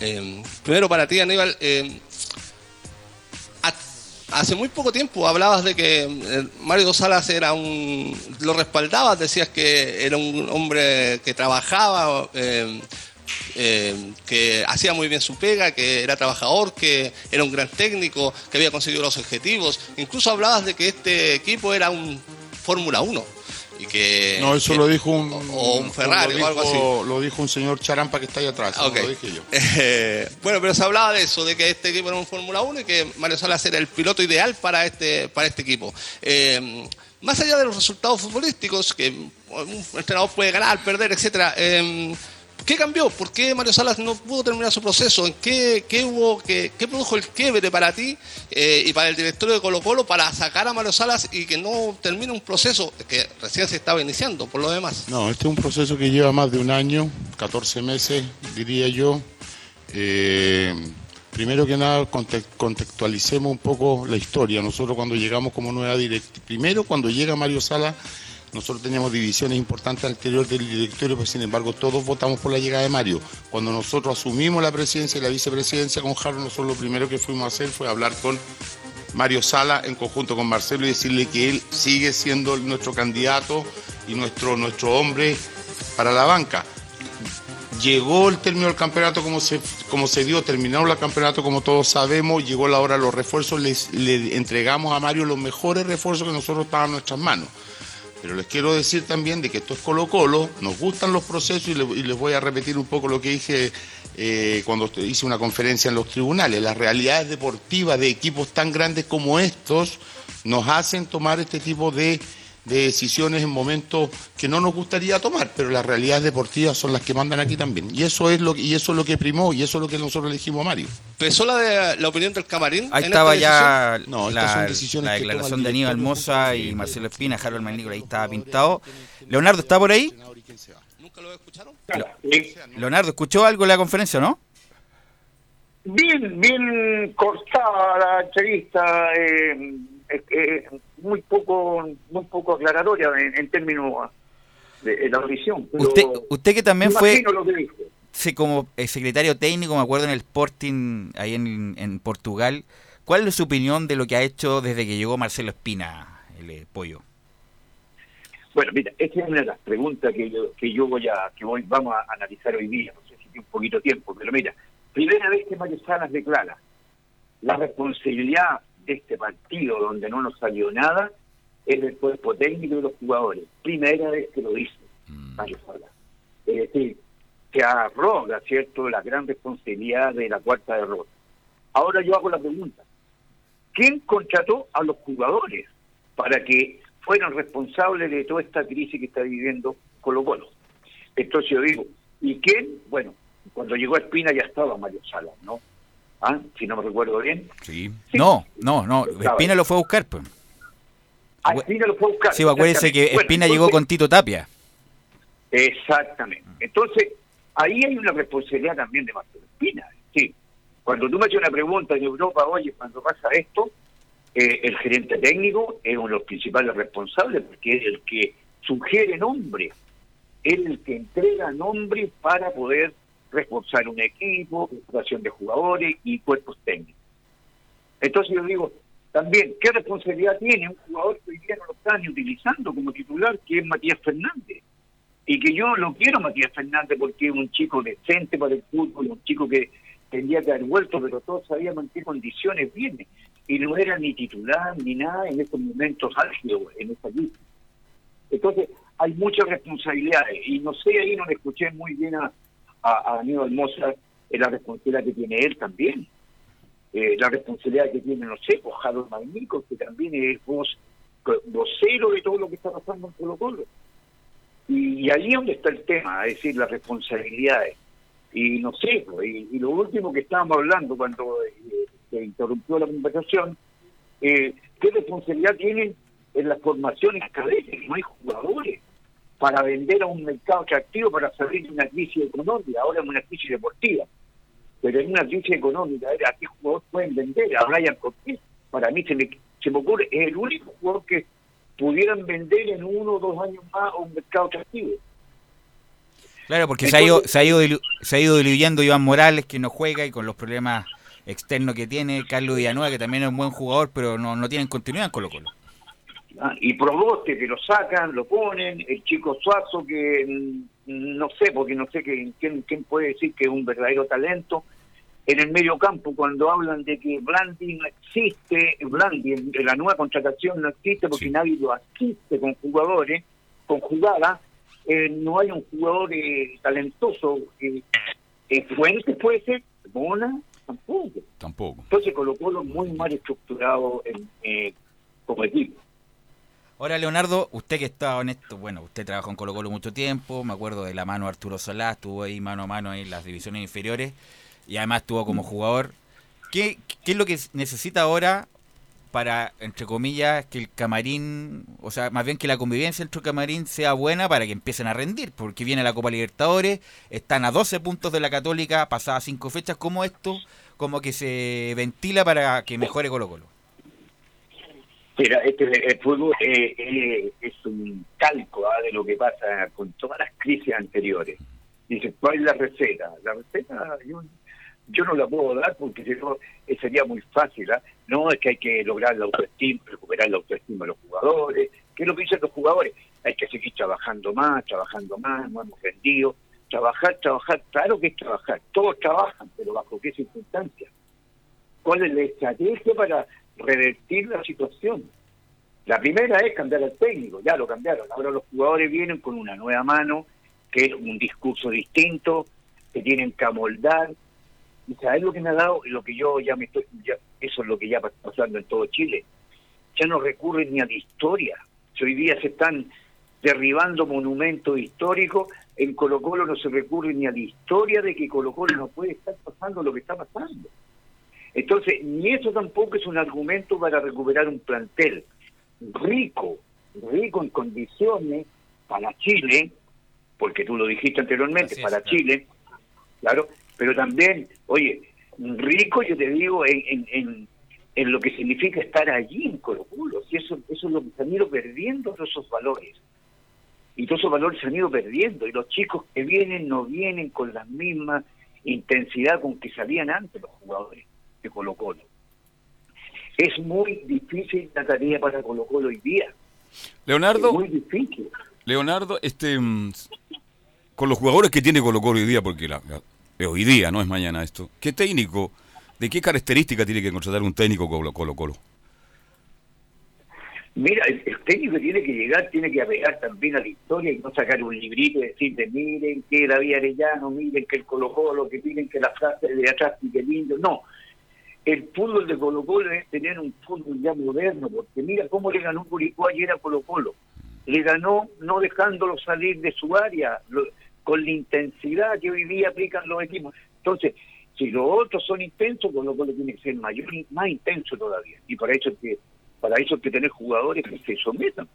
eh, primero para ti, Aníbal. eh, ha- hace muy poco tiempo hablabas de que eh, Mario Salas era un. Lo respaldabas, decías que era un hombre que trabajaba. Eh, que hacía muy bien su pega, que era trabajador, que era un gran técnico, que había conseguido los objetivos. Incluso hablabas de que este equipo era un Fórmula 1 y que No, eso que- lo dijo un, o un Ferrari lo o algo así. dijo- Lo dijo un señor Charampa que está ahí atrás, eso Ok. lo dije yo. Eh, [laughs] bueno, pero se hablaba de eso, de que este equipo era un Fórmula 1 y que Mario Salas era el piloto ideal para este, para este equipo. Eh, más allá de los resultados futbolísticos, que un entrenador puede ganar, perder, etcétera, eh, ¿qué cambió? ¿Por qué Mario Salas no pudo terminar su proceso? ¿En qué, qué hubo, qué, qué produjo el quiebre para ti eh, y para el directorio de Colo Colo para sacar a Mario Salas y que no termine un proceso que recién se estaba iniciando, por lo demás? No, este es un proceso que lleva más de un año, 14 meses, diría yo. Eh, primero que nada, conte- contextualicemos un poco la historia. Nosotros cuando llegamos como nueva directiva, primero cuando llega Mario Sala, nosotros teníamos divisiones importantes al interior del directorio, pero sin embargo todos votamos por la llegada de Mario. Cuando nosotros asumimos la presidencia y la vicepresidencia con Jaro, nosotros lo primero que fuimos a hacer fue hablar con Mario Sala en conjunto con Marcelo y decirle que él sigue siendo nuestro candidato y nuestro, nuestro hombre para la banca. Llegó el término del campeonato como se, como se dio, terminaron el campeonato como todos sabemos, llegó la hora de los refuerzos, les, le entregamos a Mario los mejores refuerzos que nosotros estaban en nuestras manos. Pero les quiero decir también de que esto es Colo Colo, nos gustan los procesos y, le- y les voy a repetir un poco lo que dije eh, cuando hice una conferencia en los tribunales. Las realidades deportivas de equipos tan grandes como estos nos hacen tomar este tipo de, de decisiones en momentos que no nos gustaría tomar, pero las realidades deportivas son las que mandan aquí también. Y eso es lo, que- y eso es lo que primó y eso es lo que nosotros le dijimos a Mario. ¿Pesó la, de- la opinión del camarín? Ahí en estaba esta ya? No, son la, la declaración de Aníbal. Moza y Marcelo Espina, Harold Manícola, ahí estaba pintado. Leonardo, ¿está por ahí? Lo- Leonardo, ¿escuchó algo en la conferencia, no? Bien, bien cortada la entrevista, eh, eh, muy poco, muy poco aclaratoria en, en términos de, de la audición. pero Usted, usted que también fue imagino lo que dijo. sí, como eh, secretario técnico, me acuerdo en el Sporting, ahí en, en Portugal. ¿Cuál es su opinión de lo que ha hecho desde que llegó Marcelo Espina, el eh, pollo? Bueno, mira, esta es una de las preguntas que yo, que yo voy a, que voy, vamos a analizar hoy día, no sé si tiene un poquito de tiempo, pero mira, primera vez que Mario Salas declara la responsabilidad este partido donde no nos salió nada es del cuerpo técnico y de los jugadores. Primera vez que lo dice Mario Salas. Es decir, se arroga, ¿cierto?, la gran responsabilidad de la cuarta derrota. Ahora yo hago la pregunta, ¿quién contrató a los jugadores para que fueran responsables de toda esta crisis que está viviendo Colo Colo? Entonces yo digo, ¿y quién? Bueno, cuando llegó Espina ya estaba Mario Salas, ¿no? ¿Ah? Si no me recuerdo bien. Sí. No, no, no. Espina lo fue a buscar. Pues. Ah, Espina lo fue a buscar. Sí, pues acuérdense que. Bueno, Espina llegó con Tito Tapia. Exactamente. Entonces, ahí hay una responsabilidad también de Marcelo Espina. Sí. Cuando tú me haces una pregunta en Europa, oye, cuando pasa esto, eh, el gerente técnico es uno de los principales responsables porque es el que sugiere nombres, es el que entrega nombres para poder reforzar un equipo, situación de jugadores y cuerpos técnicos. Entonces yo digo, también, ¿qué responsabilidad tiene un jugador que hoy día no lo están utilizando como titular, que es Matías Fernández? Y que yo lo quiero Matías Fernández porque es un chico decente para el fútbol, un chico que tendría que haber vuelto, pero todos sabíamos en qué condiciones viene. Y no era ni titular ni nada en estos momentos álgidos, en esta crisis. Entonces, hay muchas responsabilidades. Y no sé, ahí no le escuché muy bien a, a, a Aníbal Moza en la responsabilidad que tiene él también. Eh, la responsabilidad que tiene, no sé, pues Harold Magnico, que también es voz, vocero de todo lo que está pasando en Colo Colo. Y, y ahí es donde está el tema, es decir, las responsabilidades. Y no sé, pues, y, lo último que estábamos hablando cuando eh, se interrumpió la conversación, eh, ¿qué responsabilidad tienen en las formaciones académicas? No hay jugadores para vender a un mercado atractivo para salir de una crisis económica, ahora es una crisis deportiva. Pero en una crisis económica, ¿a qué jugador pueden vender? A Brian Cortés. Para mí se me, se me ocurre, es el único jugador que pudieran vender en uno o dos años más a un mercado atractivo. Claro, porque se, ha ido, se, ha ido dilu- se ha ido diluyendo Iván Morales, que no juega, y con los problemas externos que tiene, Carlos Villanueva, que también es un buen jugador, pero no, no tienen continuidad en Colo Colo. Ah, y Proboste que lo sacan, lo ponen, el chico Suazo que mm, no sé, porque no sé que- quién, quién puede decir que es un verdadero talento. En el medio campo, cuando hablan de que Blandi no existe, Blandi la nueva contratación no existe porque nadie lo asiste con jugadores, con jugadas, eh, no hay un jugador eh, talentoso. Eh, eh, Fuentes puede ser, Mona tampoco. Tampoco. Entonces Colo Colo muy mal estructurado en, eh, como equipo. Ahora, Leonardo, usted que está en esto, bueno, usted trabajó en Colo Colo mucho tiempo, me acuerdo de la mano Arturo Solá, estuvo ahí mano a mano en las divisiones inferiores y además estuvo como jugador. ¿Qué, qué es lo que necesita ahora para, entre comillas, que el camarín, o sea, más bien que la convivencia entre el camarín sea buena para que empiecen a rendir? Porque viene la Copa Libertadores, están a 12 puntos de la Católica, pasadas cinco fechas, como esto, como que se ventila para que mejore Colo Colo. Mira, este, el fútbol eh, eh, es un calco ¿ah? de lo que pasa con todas las crisis anteriores. Dice, ¿cuál es la receta? La receta yo, no la puedo dar porque si no eh, sería muy fácil. ¿ah? No, es que hay que lograr la autoestima, recuperar la autoestima de los jugadores. ¿Qué es lo que dicen los jugadores? Hay que seguir trabajando más, trabajando más, no hemos rendido. Trabajar, trabajar, claro que es trabajar. Todos trabajan, pero ¿bajo qué circunstancias? ¿Cuál es la estrategia para revertir la situación? La primera es cambiar al técnico, ya lo cambiaron. Ahora los jugadores vienen con una nueva mano, que es un discurso distinto, que tienen que amoldar. ¿Y sabes lo que me ha dado? Lo que yo ya me estoy. eso es lo que ya está pasando en todo Chile. Ya no recurren ni a la historia. Si hoy día se están derribando monumentos históricos, en Colo Colo no se recurre ni a la historia de que Colo Colo no puede estar pasando lo que está pasando. Entonces, ni eso tampoco es un argumento para recuperar un plantel rico, rico en condiciones para Chile, porque tú lo dijiste anteriormente, Así para. Chile, claro, pero también, oye, rico yo te digo en, en, en, en lo que significa estar allí en Colo si eso, eso es lo que se han ido perdiendo todos esos valores. Y todos esos valores se han ido perdiendo, y los chicos que vienen no vienen con la misma intensidad con que salían antes los jugadores de Colo Colo. Es muy difícil la tarea para Colo Colo hoy día. Leonardo, Es muy difícil. Leonardo, este, mm, con los jugadores que tiene Colo Colo hoy día, porque la, hoy día, no es mañana esto, ¿qué técnico, de qué característica tiene que contratar un técnico Colo Colo? Colo? Mira, el, el técnico tiene que llegar, tiene que apegar también a la historia y no sacar un librito y decirle, miren que David Arellano, miren que el Colo Colo, que miren que la frase de atrás y que lindo. No, el fútbol de Colo Colo es tener un fútbol ya moderno, porque mira cómo le ganó Curicó ayer a Colo Colo. Le ganó no dejándolo salir de su área, con la intensidad que hoy día aplican los equipos. Entonces, si los otros son intensos, Colo Colo tiene que ser mayor más intenso todavía. Y para eso es que, para eso hay que tener jugadores que se sometan,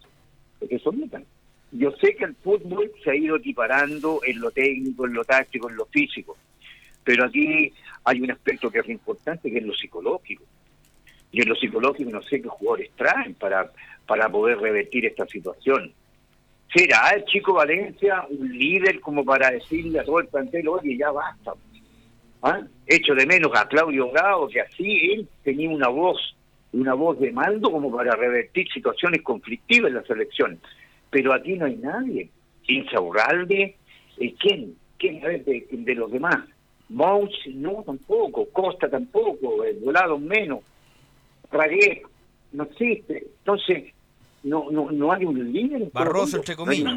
que se sometan. Yo sé que el fútbol se ha ido equiparando en lo técnico, en lo táctico, en lo físico, pero aquí hay un aspecto que es importante, que es lo psicológico. Y en lo psicológico no sé qué jugadores traen para, para poder revertir esta situación. ¿Será el chico Valencia un líder como para decirle a todo el plantel, oye, ya basta? ¿Ah? Echo de menos a Claudio Bravo, que así él tenía una voz, una voz de mando como para revertir situaciones conflictivas en la selección. Pero aquí no hay nadie. Insaurralde, eh, ¿quién? ¿Quién de, de los demás? Mouch, no, tampoco. Costa tampoco. El volado menos. Raguet, no existe. Entonces, no, no, no hay un líder. en Barroso, entre comillas.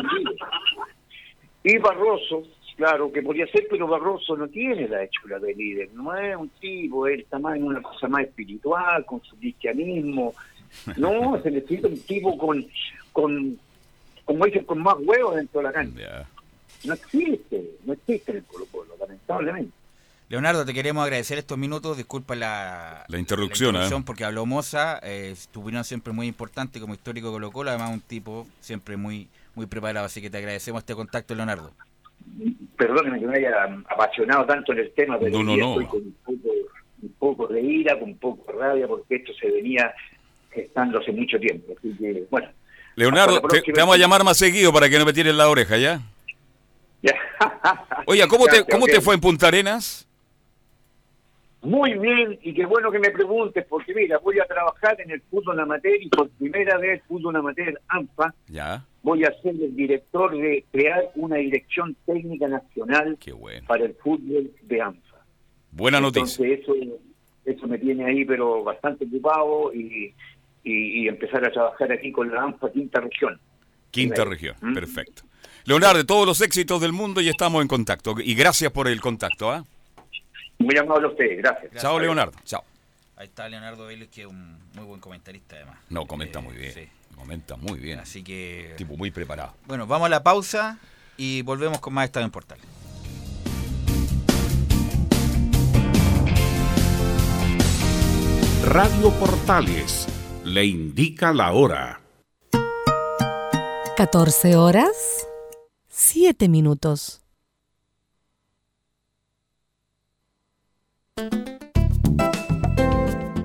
Y Barroso, claro, que podría ser, pero Barroso no tiene la hechura de líder. No es un tipo, él está más en una cosa más espiritual, con su cristianismo. No, se necesita un tipo con, con como dicen, con más huevos dentro de la cancha. No existe, no existe en el Colo Colo, lamentablemente. Leonardo, te queremos agradecer estos minutos. Disculpa la, La interrupción, ¿eh? porque habló Moza. Eh, tu opinión siempre muy importante como histórico de Colo Colo. Además, un tipo siempre muy muy preparado. Así que te agradecemos este contacto, Leonardo. Perdóneme que me haya apasionado tanto en el tema, pero No, no, no. estoy con un poco, un poco de ira, con un poco de rabia, porque esto se venía gestando hace mucho tiempo. Así que, bueno, Leonardo, te, vamos a llamar más seguido para que no me tires la oreja, ¿ya? [laughs] Ya. Oye, ¿cómo, te, ¿cómo te fue en Punta Arenas? Muy bien, y qué bueno que me preguntes, porque mira, voy a trabajar en el fútbol amateur y por primera vez fútbol amateur ANFA Ya. voy a ser el director de crear una dirección técnica nacional para el fútbol de ANFA. Buena noticia. Eso, eso me tiene ahí pero bastante ocupado y, y, y empezar a trabajar aquí con la ANFA quinta región. Quinta región, perfecto. Leonardo, todos los éxitos del mundo y estamos en contacto. Y gracias por el contacto, ¿ah? Muy amable a ustedes, gracias. Chao, Leonardo. Chao. Ahí está Leonardo Vélez, que es un muy buen comentarista, además. No, comenta muy bien. Comenta muy bien. Así que. Tipo muy preparado. Bueno, vamos a la pausa y volvemos con más Estado en Portal. Radio Portales le indica la hora. 14 horas, 7 minutos.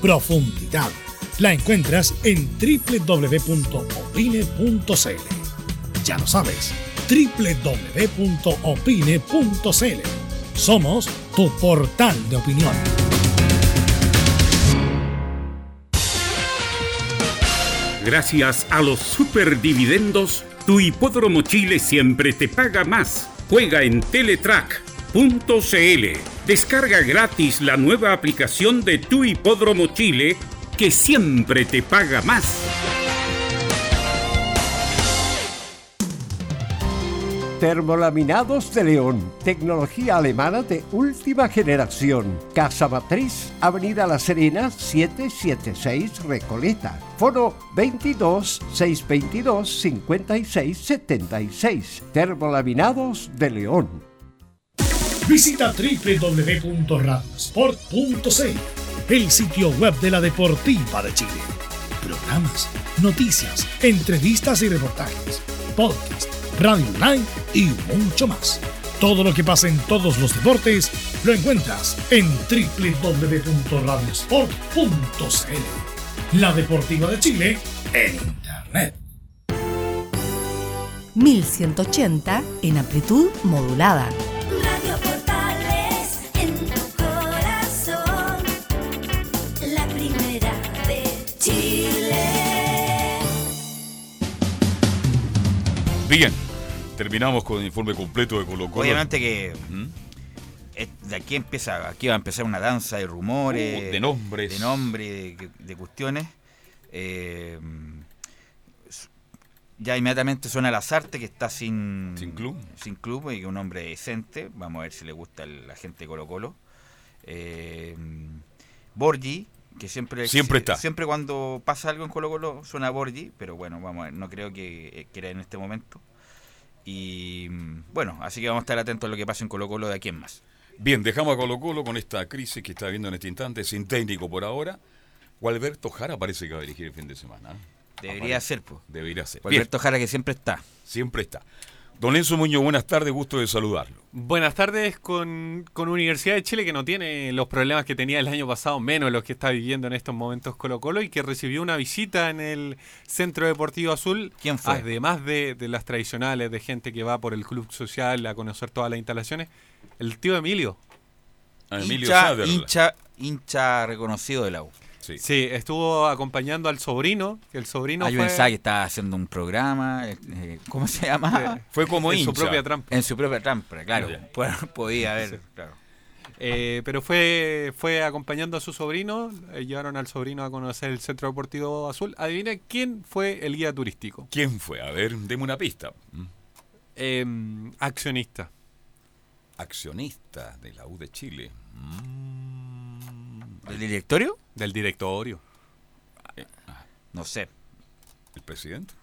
profundidad. La encuentras en www.opine.cl. Ya lo sabes, www.opine.cl. Somos tu portal de opinión. Gracias a los superdividendos, tu hipódromo Chile siempre te paga más. Juega en Teletrack.cl. Descarga gratis la nueva aplicación de tu hipódromo Chile que siempre te paga más. Termolaminados de León, tecnología alemana de última generación. Casa Matriz, Avenida La Serena, 776 Recoleta. Foro 22 622 56 76. Termolaminados de León. Visita www.radiosport.cl, el sitio web de la Deportiva de Chile. Programas, noticias, entrevistas y reportajes, podcast, radio online y mucho más. Todo lo que pasa en todos los deportes lo encuentras en www.radiosport.cl. La Deportiva de Chile en Internet. 1180 en amplitud modulada. Bien, terminamos con el informe completo de Colo Colo. Obviamente que eh, de aquí empieza, aquí va a empezar una danza de rumores, Uh, de nombres. de nombres, de, de cuestiones. Eh, ya inmediatamente suena Lazarte que está sin, Sin club. sin club y un hombre decente. Vamos a ver si le gusta el- la gente de Colo Colo. Eh, Borgi, que siempre Siempre está. siempre cuando pasa algo en Colo Colo suena Borgi, pero bueno, vamos a ver, no creo que, eh, que era en este momento. Y mm, bueno, así que vamos a estar atentos a lo que pasa en Colo Colo de aquí en más. Bien, dejamos a Colo Colo con esta crisis que está viendo en este instante, sin técnico por ahora. Gualberto Jara parece que va a dirigir el fin de semana. ¿eh? Debería Aparece. ser, pues. Debería ser. Alberto Jara que siempre está. Siempre está. Don Enzo Muñoz, buenas tardes, gusto de saludarlo. Buenas tardes con, con Universidad de Chile que no tiene los problemas que tenía el año pasado, menos los que está viviendo en estos momentos Colo Colo y que recibió una visita en el Centro Deportivo Azul. ¿Quién fue? Además de, de las tradicionales, de gente que va por el club social a conocer todas las instalaciones, el tío Emilio. hincha, hincha, hincha reconocido de la U. Sí. estuvo acompañando al sobrino, que el sobrino yo fue... que estaba haciendo un programa, eh, eh, ¿cómo se llama? Eh, Fue como en su propia trampa. En su propia trampa, claro. Pues, [laughs] podía haber, Sí. claro. Eh, pero fue, fue acompañando a su sobrino, eh, llevaron al sobrino a conocer el Centro Deportivo Azul. Adivina quién fue el guía turístico. ¿Quién fue? A ver, deme una pista. Mm. Em, accionista. Accionista de la U de Chile. ¿Del directorio? Del directorio. No sé. ¿El presidente?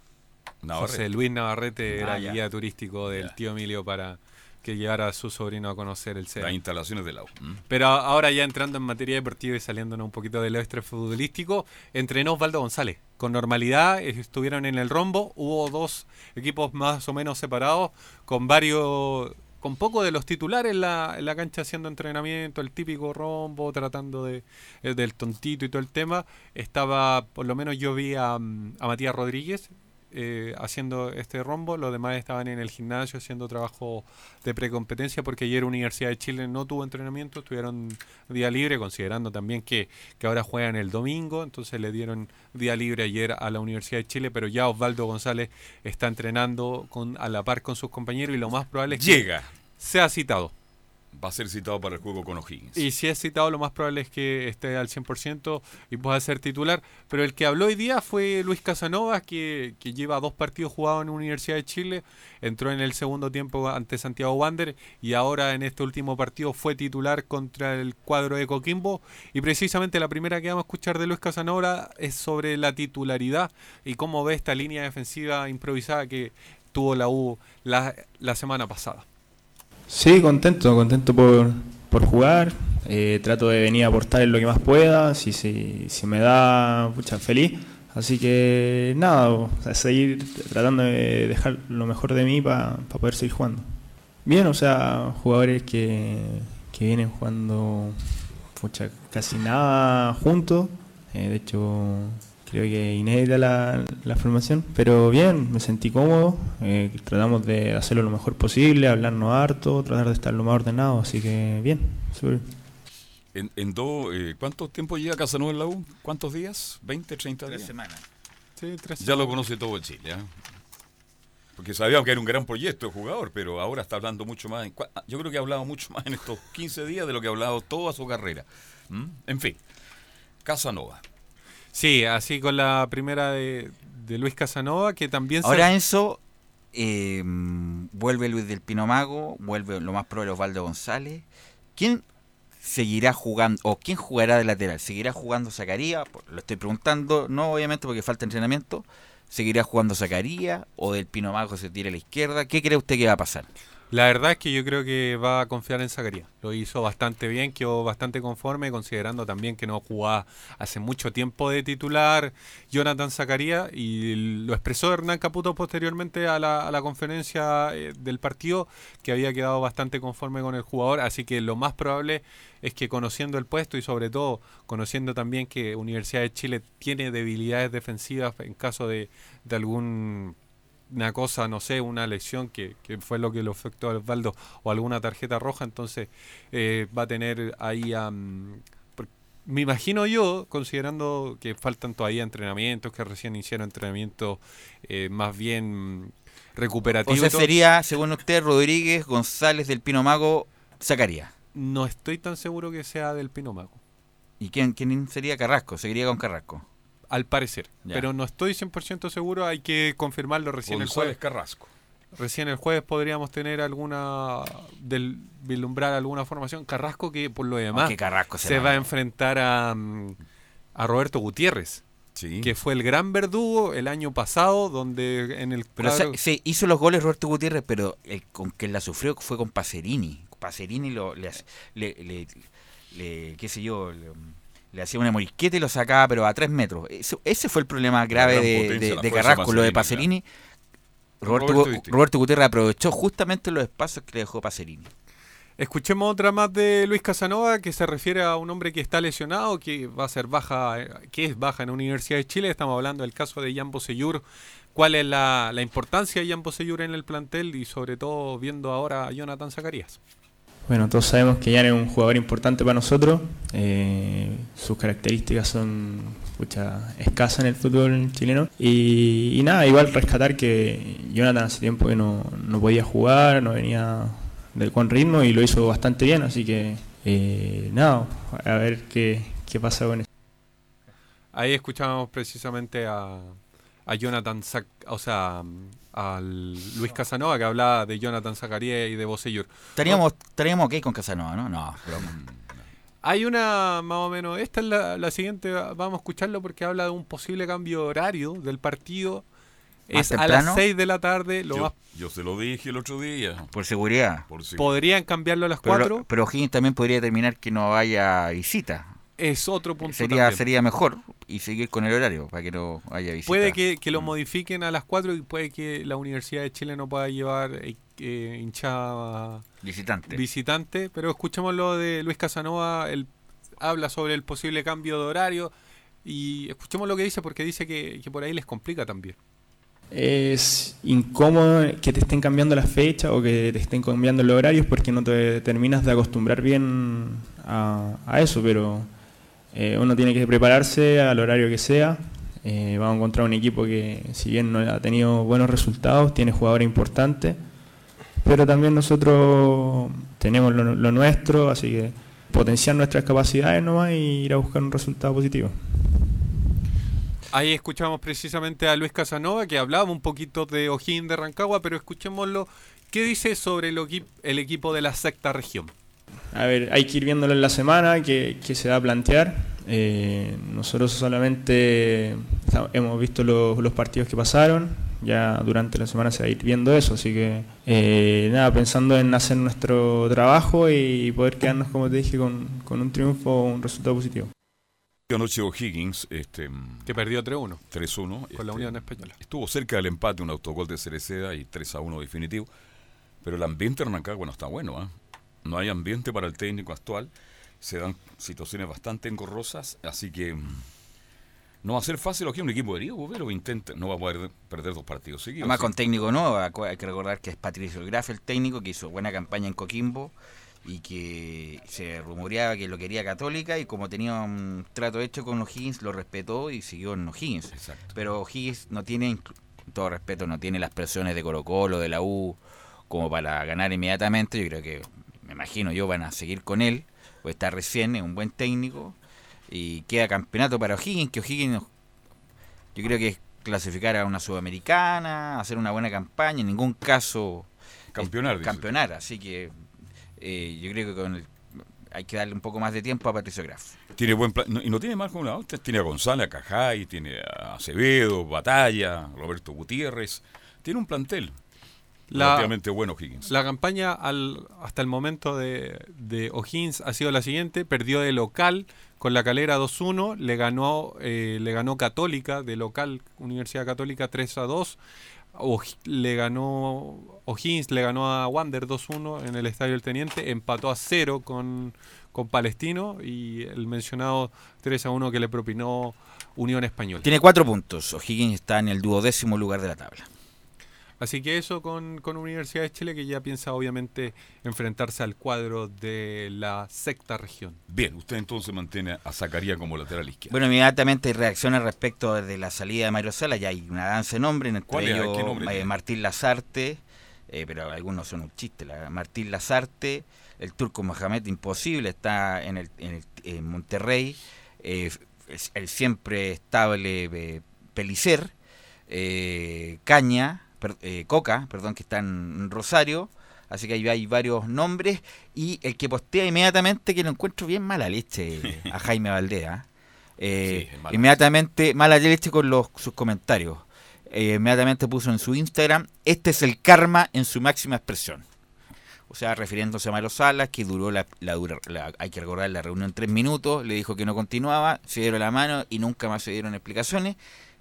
José Luis Navarrete era Ah, el ya. guía turístico del tío Emilio para que llevara a su sobrino a conocer el CEA. Las instalaciones de la U. Mm. Pero ahora ya entrando en materia deportiva y saliéndonos un poquito del extra futbolístico, entrenó Osvaldo González. Con normalidad eh, estuvieron en el rombo, hubo dos equipos más o menos separados, con varios, con poco de los titulares en la, en la cancha haciendo entrenamiento, el típico rombo, tratando de eh, del tontito y todo el tema. Estaba, por lo menos yo vi a, mm, a Matías Rodríguez, eh, haciendo este rombo, los demás estaban en el gimnasio haciendo trabajo de precompetencia porque ayer Universidad de Chile no tuvo entrenamiento, tuvieron día libre, considerando también que, que ahora juegan el domingo, entonces le dieron día libre ayer a la Universidad de Chile, pero ya Osvaldo González está entrenando con, a la par con sus compañeros y lo más probable es que Llega. sea citado. Va a ser citado para el juego con O'Higgins. Y si es citado, lo más probable es que esté al 100% y pueda ser titular. Pero el que habló hoy día fue Luis Casanova, que, lleva dos partidos jugados en Universidad de Chile. Entró en el segundo tiempo ante Santiago Wander y ahora en este último partido fue titular contra el cuadro de Coquimbo. Y precisamente la primera que vamos a escuchar de Luis Casanova es sobre la titularidad y cómo ve esta línea defensiva improvisada que tuvo la U la semana pasada. Sí, contento, contento por, por jugar. Eh, trato de venir a aportar en lo que más pueda. Si, si, si me da, pucha, feliz. Así que nada, o seguir tratando de dejar lo mejor de mí para poder seguir jugando. Bien, o sea, jugadores que, que vienen jugando pucha, casi nada juntos. Eh, de hecho, creo que inédita la, la formación. Pero bien, me sentí cómodo. eh, tratamos de hacerlo lo mejor posible, hablarnos harto, tratar de estar lo más ordenado. Así que bien, súper bien. En, en dos, eh, ¿Cuánto tiempo llega Casanova en la U? ¿Cuántos días? ¿20, 30 Tres días? semanas. Sí, tres Ya lo conoce todo Chile. ¿eh? Porque sabíamos que era un gran proyecto de jugador, pero ahora está hablando mucho más. en cua- yo creo que ha hablado mucho más en estos 15 días de lo que ha hablado toda su carrera. ¿Mm? En fin, Casanova. Sí, así con la primera de, de Luis Casanova, que también se- Ahora Enzo, eh, vuelve Luis del Pino Mago, vuelve lo más probable Osvaldo González. ¿Quién seguirá jugando o quién jugará de lateral? ¿Seguirá jugando Zacarías? Lo estoy preguntando, no obviamente porque falta entrenamiento. ¿Seguirá jugando Zacarías o del Pino Mago se tira a la izquierda? ¿Qué cree usted que va a pasar? La verdad es que yo creo que va a confiar en Zacarías. Lo hizo bastante bien, quedó bastante conforme, considerando también que no jugaba hace mucho tiempo de titular Jonathan Zacarías y lo expresó Hernán Caputo posteriormente a la, a la conferencia eh, del partido, que había quedado bastante conforme con el jugador, así que lo más probable es que conociendo el puesto y sobre todo conociendo también que Universidad de Chile tiene debilidades defensivas en caso de, de algún una cosa, no sé, una lesión que, que fue lo que le afectó a Osvaldo o alguna tarjeta roja, entonces eh, va a tener ahí a... por- me imagino yo, considerando que faltan todavía entrenamientos, que recién hicieron entrenamientos eh, más bien O recuperativos. sea, sería, según usted, Rodríguez, González del Pino Mago, Zacarías. No estoy tan seguro que sea del Pino Mago. ¿Y quién, quién sería Carrasco? Seguiría con Carrasco. Al parecer. Ya. Pero no estoy 100% seguro, hay que confirmarlo recién el jueves. Carrasco. Recién el jueves podríamos tener alguna, del, vislumbrar alguna formación. Carrasco que por lo demás Aunque Carrasco se va a enfrentar a, mm, a Roberto Gutiérrez. Que fue el gran verdugo el año pasado, donde en el Pero cuadro- se, se hizo los goles Roberto Gutiérrez, pero el con que la sufrió fue con Pacerini. Pacerini lo, le, le, le- le- qué sé yo, le, hacía una morisqueta y lo sacaba, pero a tres metros. Ese fue el problema grave de, de- Carrasco. Lo de Pacerini, Roberto, Roberto. Roberto Gutiérrez aprovechó justamente los espacios que le dejó Pacerini. Escuchemos otra más de Luis Casanova que se refiere a un hombre que está lesionado, que va a ser baja, eh, que es baja en la Universidad de Chile. Estamos hablando del caso de Jan Bosellur. ¿Cuál es la, la importancia de Jan Bosellur en el plantel y sobre todo viendo ahora a Jonathan Zacarías? Bueno, todos sabemos que Jan es un jugador importante para nosotros. eh, sus características son pucha, escasas en el fútbol chileno. Y, nada, igual rescatar que Jonathan hace tiempo que no, no podía jugar, no venía de, con ritmo y lo hizo bastante bien. Así que eh, nada, a ver qué, qué pasa con eso. Ahí escuchábamos precisamente a, a Jonathan, Zac- o sea, al Luis Casanova que hablaba de Jonathan Zacarías y de Bosellur. Estaríamos, estaríamos ok con Casanova, ¿no? No, broma. Hay una más o menos, esta es la, la siguiente, vamos a escucharlo porque habla de un posible cambio de horario del partido. ¿Más Es a las 6 de la tarde, lo yo, más- yo se lo dije el otro día. Por seguridad. Por seguridad. podrían cambiarlo a las Pero, 4. pero O'Higgins también podría terminar que no vaya visita. Es otro punto Sería, también. sería mejor y seguir con el horario para que no haya visita. Puede que, que lo modifiquen a las 4 y puede que la Universidad de Chile no pueda llevar eh, eh, hinchada Visitante. visitante, pero escuchemos lo de Luis Casanova, él habla sobre el posible cambio de horario y escuchemos lo que dice porque dice que, que por ahí les complica también. Es incómodo que te estén cambiando las fechas o que te estén cambiando los horarios porque no te terminas de acostumbrar bien a, a eso, pero eh, uno tiene que prepararse al horario que sea. Eh, vamos a encontrar un equipo que, si bien no ha tenido buenos resultados, tiene jugadores importantes, pero también nosotros tenemos lo, nuestro, así que potenciar nuestras capacidades nomás y ir a buscar un resultado positivo. Ahí escuchamos precisamente a Luis Casanova que hablaba un poquito de O'Higgins de Rancagua, pero escuchémoslo. ¿Qué dice sobre el, el equipo de la sexta región? A ver, hay que ir viéndolo en la semana, que, que se va a plantear. Eh, nosotros solamente hemos visto los, los partidos que pasaron, ya durante la semana se va a ir viendo eso, así que eh, nada, pensando en hacer nuestro trabajo y poder quedarnos, como te dije, con, con un triunfo o un resultado positivo. Anoche O'Higgins, este, Que perdió 3-1 3-1. con la este, Unión Española. Estuvo cerca del empate, un autogol de Cereceda y 3-1 definitivo. Pero el ambiente en Rancagua no está bueno. ¿ah? No hay ambiente para el técnico actual. Se dan situaciones bastante engorrosas. Así que mm, no va a ser fácil. O'Higgins un equipo herido, pero intenta, no va a poder perder dos partidos seguidos. Además con técnico acu- hay que recordar que es Patricio Graf el técnico que hizo buena campaña en Coquimbo y que se rumoreaba que lo quería Católica y como tenía un trato hecho con O'Higgins lo respetó y siguió en O'Higgins. Pero O'Higgins no tiene, con todo respeto, no tiene las presiones de Colo Colo, de la U, como para ganar inmediatamente. Yo creo que, me imagino yo, van a seguir con él, pues está recién, es un buen técnico y queda campeonato para O'Higgins, que O'Higgins yo creo que es clasificar a una sudamericana, hacer una buena campaña, en ningún caso Campeonar, campeonar, así que eh, yo creo que con el- hay que darle un poco más de tiempo a Patricio Graf. Tiene buen plan, no- y no tiene mal con la otra. Tiene a González, a Cajay, tiene a Acevedo, Batalla, Roberto Gutiérrez. Tiene un plantel La- relativamente bueno Higgins. La campaña al, hasta el momento de, de O'Higgins ha sido la siguiente: perdió de local con la calera 2-1, le ganó, eh, le ganó Católica, de local, Universidad Católica 3-2. O'Hi- le ganó O'Higgins le ganó a Wander 2-1 en el Estadio del Teniente, empató a 0 con, con Palestino y el mencionado 3-1 que le propinó Unión Española. Tiene cuatro puntos, O'Higgins está en el duodécimo lugar de la tabla. Así que eso con, con Universidad de Chile que ya piensa obviamente enfrentarse al cuadro de la sexta región. Bien, usted entonces mantiene a Zacarías como lateral izquierdo. Bueno, inmediatamente hay reacciones respecto de la salida de Mario Sala, ya hay una danza de nombre, entre ¿Cuál ellos ¿Qué nombre eh? Martín Lazarte, eh, pero algunos son un chiste, la- Martín Lazarte, el turco Mohamed Imposible está en, el, en, el- en Monterrey, eh, el siempre estable eh, Pelicer, eh, Caña, per- eh, Coca, perdón, que está en Rosario, así que ahí hay varios nombres, y el que postea inmediatamente, que lo encuentro bien mala leche [laughs] a Jaime Valdea, eh, Sí, es mala inmediatamente mala leche con los, sus comentarios. Eh, inmediatamente puso en su Instagram, este es el karma en su máxima expresión. O sea, refiriéndose a Mario Salas, que duró la, la- hay que recordar la reunión tres minutos, le dijo que no continuaba, se dieron la mano y nunca más se dieron explicaciones.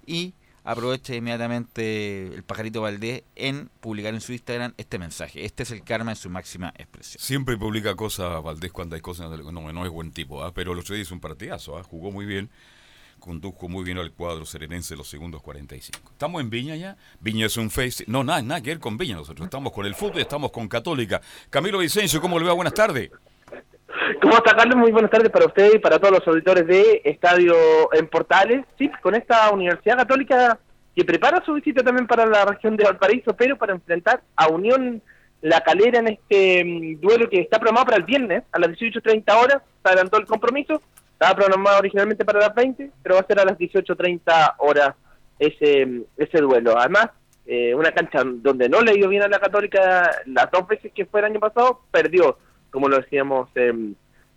Y aprovecha inmediatamente el pajarito Valdés en publicar en su Instagram este mensaje. Este es el karma en su máxima expresión. Siempre publica cosas Valdés cuando hay cosas. No, no es buen tipo, ¿ah? pero otro día hizo un partidazo. ¿ah? Jugó muy bien, condujo muy bien al cuadro serenense los segundos 45. Estamos en Viña ya. Viña es un face. No, nada, nada que ver con Viña. Nosotros estamos con el fútbol, estamos con Católica. Camilo Vicencio, ¿cómo le va? Buenas tardes. ¿Cómo está Carlos? Muy buenas tardes para usted y para todos los auditores de Estadio en Portales. Sí, con esta Universidad Católica que prepara su visita también para la región de Valparaíso, pero para enfrentar a Unión La Calera en este mm, duelo que está programado para el viernes a las 18.30 horas. Se adelantó el compromiso. Estaba programado originalmente para las 20, pero va a ser a las 18.30 horas ese, mm, ese duelo. Además, eh, una cancha donde no le dio bien a la Católica las dos veces que fue el año pasado, perdió, como lo decíamos eh,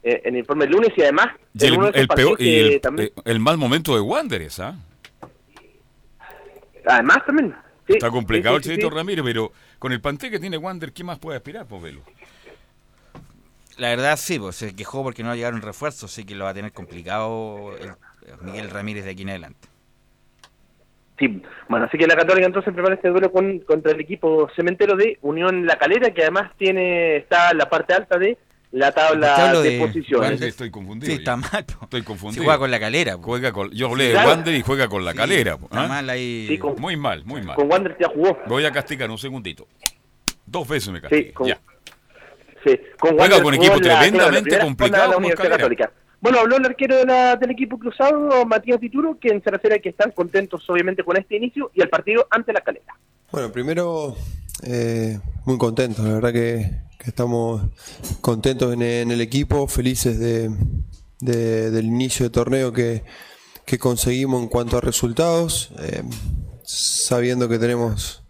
en el informe del lunes, y además Y en el, peor, partidos y que el, también- eh, el mal momento de Wanderers, ¿ah? además también. sí, Está complicado sí, sí, el Chedito sí. Ramírez, pero con el panté que tiene Wander, ¿qué más puede aspirar, Povelo? La verdad sí, pues se quejó porque no llegaron refuerzos, así que lo va a tener complicado el- Miguel Ramírez de aquí en adelante. Sí, bueno, así que la Católica entonces prepara este duelo con, contra el equipo cementero de Unión La Calera, que además tiene está en la parte alta de la tabla de, de posiciones. Estoy confundido. Sí, está mal. po. Estoy confundido. Juega con la calera. po. Juega con, yo hablé de Claro. Wander y juega con la Sí, calera. po, está ¿ah? mal ahí. Muy mal, muy mal. Con Wander ya jugó. Voy a castigar un segundito. Dos veces me castigué. Sí, con, ya. sí, con Juega Wander con la- tremendamente claro, la primera complicado jornada de la Universidad Calera. Católica. Bueno, habló el arquero de la- del equipo cruzado, Matías Vituro, que en Ceracera que están contentos obviamente con este inicio y el partido ante la calera. Bueno, primero, eh, muy contentos, la verdad que, estamos contentos en, en el equipo, felices de, de- del inicio de torneo que, que conseguimos en cuanto a resultados, eh, sabiendo que tenemos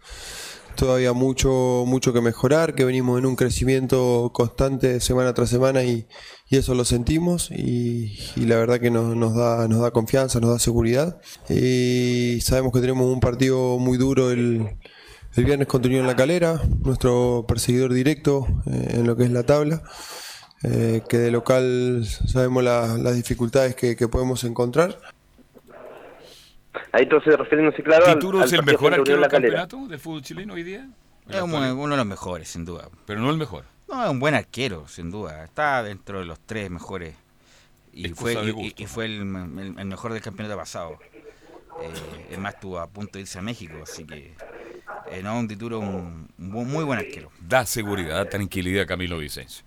todavía mucho, mucho que mejorar, que venimos en un crecimiento constante semana tras semana y, y eso lo sentimos y, y la verdad que nos, nos, da, nos da confianza, nos da seguridad y sabemos que tenemos un partido muy duro el, el viernes contra Unión La Calera, nuestro perseguidor directo eh, en lo que es la tabla, eh, que de local sabemos la- las dificultades que, que podemos encontrar. Ahí entonces refiriéndose claro al, ¿Tituro al es el mejor arquero del La Calera. campeonato del fútbol chileno hoy día? Es un- uno de los mejores, sin duda. Pero no el mejor. No, es un buen arquero, sin duda. Está dentro de los tres mejores. Y fue, y- fue el, el- el mejor del campeonato pasado. Eh, es más, estuvo a punto de irse a México, así que. eh, no, un título, un, un muy buen arquero. Da seguridad, da tranquilidad a Camilo Vicencio.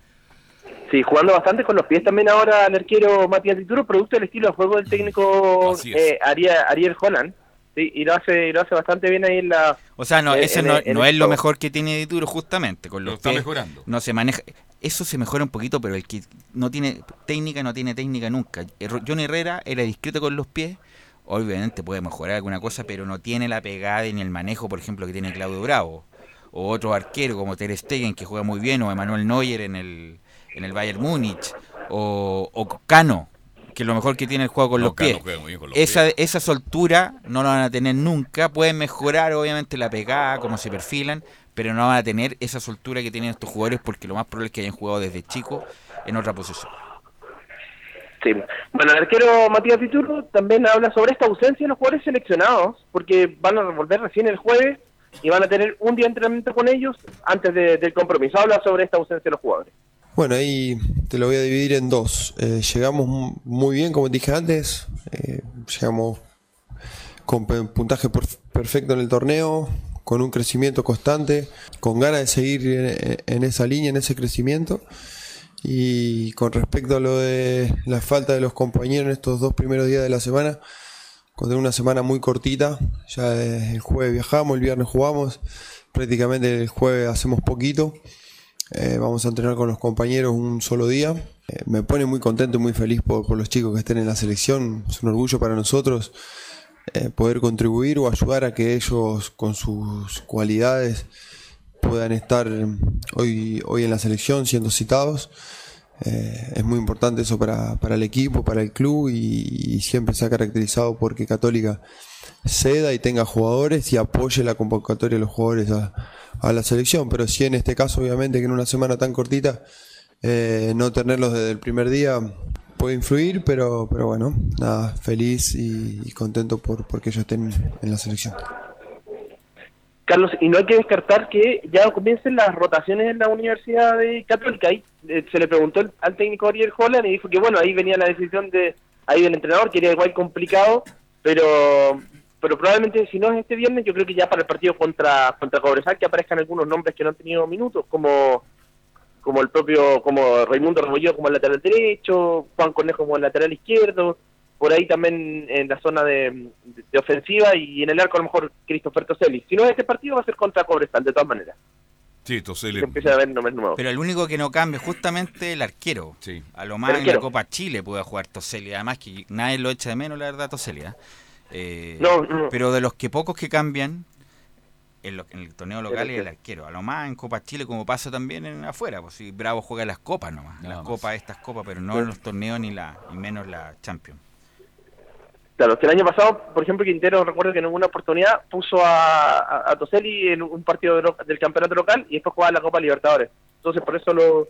Sí, jugando bastante con los pies también ahora el arquero Matías Dituro, producto del estilo de juego del técnico Así es. eh, Ariel, Ariel Holland. Sí, y lo hace, y lo hace bastante bien ahí en la. O sea, no, en- ese en- no, en no es lo mejor que tiene Dituro, justamente. Con Lo está pies mejorando. No se maneja. Eso se mejora un poquito, pero el que no tiene técnica, no tiene técnica nunca. Herro- Johnny Herrera era discreto con los pies. Obviamente puede mejorar alguna cosa, pero no tiene la pegada ni el manejo, por ejemplo, que tiene Claudio Bravo. O otro arquero como Ter Stegen, que juega muy bien, o Emanuel Neuer en el, en el Bayern Múnich. O, o Cano, que lo mejor que tiene el juego con No, los pies. con los esa, esa soltura no la van a tener nunca. Pueden mejorar, obviamente, la pegada, cómo se perfilan, pero no van a tener esa soltura que tienen estos jugadores porque lo más probable es que hayan jugado desde chico en otra posición. Sí. Bueno, el arquero Matías Dituro también habla sobre esta ausencia de los jugadores seleccionados, porque van a volver recién el jueves y van a tener un día de entrenamiento con ellos antes de- del compromiso. Habla sobre esta ausencia de los jugadores. Bueno, ahí te lo voy a dividir en dos. Eh, llegamos mu- muy bien, como te dije antes. eh, llegamos con puntaje per- perfecto en el torneo. con un crecimiento constante, con ganas de seguir en, en esa línea, en ese crecimiento. Y con respecto a lo de la falta de los compañeros en estos dos primeros días de la semana, con una semana muy cortita, ya el jueves viajamos, el viernes jugamos, prácticamente el jueves hacemos poquito. Eh, vamos a entrenar con los compañeros un solo día. Eh, me pone muy contento y muy feliz por, los chicos que estén en la selección. Es un orgullo para nosotros eh, poder contribuir o ayudar a que ellos con sus cualidades puedan estar hoy, hoy en la selección siendo citados. Es muy importante eso para, para, el equipo, para el club y, siempre se ha caracterizado porque Católica ceda y tenga jugadores y apoye la convocatoria de los jugadores a, la selección. Pero sí en este caso, obviamente, que en una semana tan cortita, eh, no tenerlos desde el primer día puede influir, pero, pero bueno, nada, feliz y, y contento por porque ellos estén en la selección. Carlos, y no hay que descartar que ya comiencen las rotaciones en la Universidad de Católica. Ahí eh, se le preguntó al técnico Ariel Holland y dijo que bueno, ahí venía la decisión de ahí del entrenador, que era igual complicado, pero pero probablemente si no es este viernes, yo creo que ya para el partido contra contra Cobresal que aparezcan algunos nombres que no han tenido minutos, como como el propio, como Raimundo Rebollo como el lateral derecho, Juan Conejo como el lateral izquierdo, por ahí también en la zona de, de, ofensiva y en el arco a lo mejor Christopher Toselli. Si no es este partido va a ser contra Cobresal, de todas maneras. Sí, Toselli. Empieza a ver nombres nuevos. Pero el único que no cambia es justamente el arquero. Sí. A lo más en la Copa Chile puede jugar Toselli. Además que nadie lo echa de menos, la verdad, Toselli. ¿eh? Eh, no, no. Pero de los que pocos que cambian en, lo, en el torneo local es el arquero. A lo más en Copa Chile, como pasa también en afuera. Pues si Bravo juega las copas nomás. Las más. copas, estas copas, pero no en los torneos ni la y menos la Champions. Claro, que el año pasado, por ejemplo, Quintero, recuerdo que en alguna oportunidad puso a, a, a Toselli en un partido de del campeonato local y después jugaba la Copa Libertadores. Entonces, por eso lo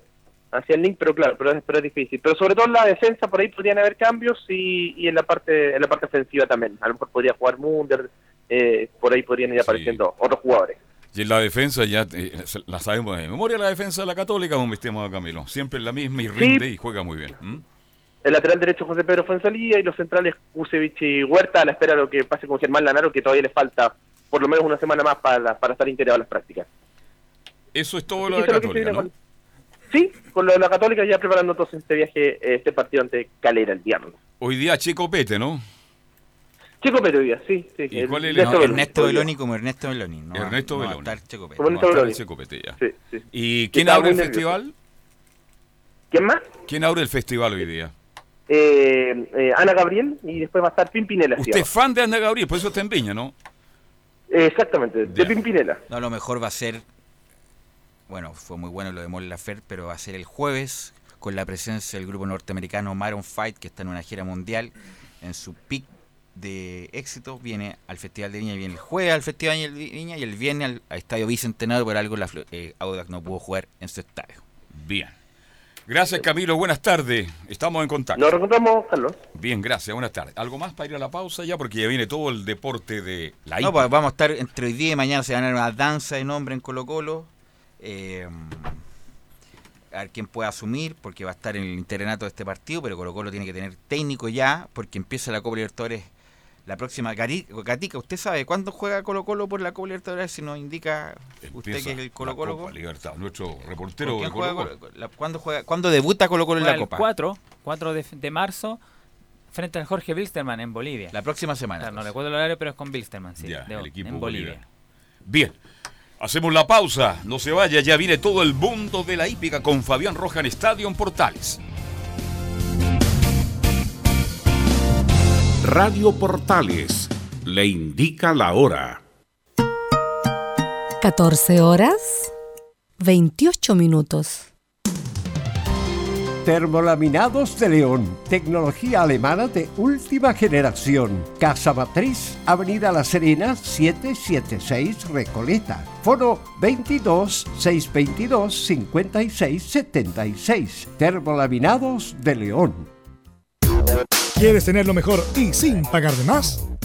hacía el link, pero claro, pero es, pero es difícil. Pero sobre todo en la defensa, por ahí podrían haber cambios y, y en la parte en la parte ofensiva también. A lo mejor podría jugar Munder, eh, por ahí podrían ir apareciendo otros jugadores. Y en la defensa ya eh, la sabemos de memoria, la defensa de la Católica, como estimado Camilo. Siempre es la misma y rinde y juega muy bien. El lateral derecho José Pedro Fuenzalía y los centrales Kusevich y Huerta a la espera de lo que pase con Germán Lanaro, que todavía le falta por lo menos una semana más para, para estar integrado a las prácticas. Eso es todo lo de Católica, ¿no? con- Sí, con lo de la Católica ya preparando entonces este viaje, este partido ante Calera el viernes. Hoy día Chico Pete, ¿no? Chico Pero día, sí, sí. ¿Y el- cuál es el- Ernesto No, Beloni, Ernesto hoy como Ernesto Beloni. No, Ernesto Beloni. No, Ernesto está Beloni. Chico Pete ya. Sí, sí. ¿Y quién abre el nervioso. festival? ¿Quién más? ¿Quién abre el festival hoy día? Eh, eh, Ana Gabriel y después va a estar Pimpinela. Usted es fan de Ana Gabriel, por eso está en Viña, ¿no? exactamente, de Pimpinela. No, a lo mejor va a ser, bueno, fue muy bueno lo de Mon Laferte, pero va a ser el jueves con la presencia del grupo norteamericano Maroon Fight, que está en una gira mundial, en su pic de éxito, viene al Festival de Viña, viene el jueves al Festival de Viña y el viernes al, al Estadio Bicentenario, por algo la, eh, Audax no pudo jugar en su estadio. Bien. Gracias, Camilo. Buenas tardes. Estamos en contacto. Nos reencontramos, Carlos. Bien, gracias. Buenas tardes. ¿Algo más para ir a la pausa ya? Porque ya viene todo el deporte de la No, pues vamos a estar entre hoy día y mañana, se van a dar una danza de nombre en Colo Colo. Eh, a ver quién puede asumir, porque va a estar en el interinato de este partido, pero Colo Colo tiene que tener técnico ya, porque empieza la Copa Libertadores la próxima. Gatica, ¿usted sabe cuándo juega Colo Colo por la Copa Libertadores? Si nos indica usted Empieza que es el Colo Colo. Copa Libertad. Nuestro ¿Por reportero de juega Colo Colo. Colo- la- ¿Cuándo, juega, ¿Cuándo debuta Colo Colo en la Juega el Copa? 4, 4 de, de marzo frente al Jorge Wilstermann en Bolivia. La próxima semana. Claro, no recuerdo el horario, pero es con Wilstermann, sí, Ya, de- el equipo en Bolivia. Bien. Hacemos la pausa. No se vaya, ya viene todo el mundo de la hípica con Fabián Roja en Estadio en Portales. Radio Portales le indica la hora. 14 horas 28 minutos. Termolaminados de León, tecnología alemana de última generación. Casa Matriz, Avenida La Serena, 776 Recoleta. Foro 22 622 56 76. Termolaminados de León. ¿Quieres tener lo mejor y sin pagar de más?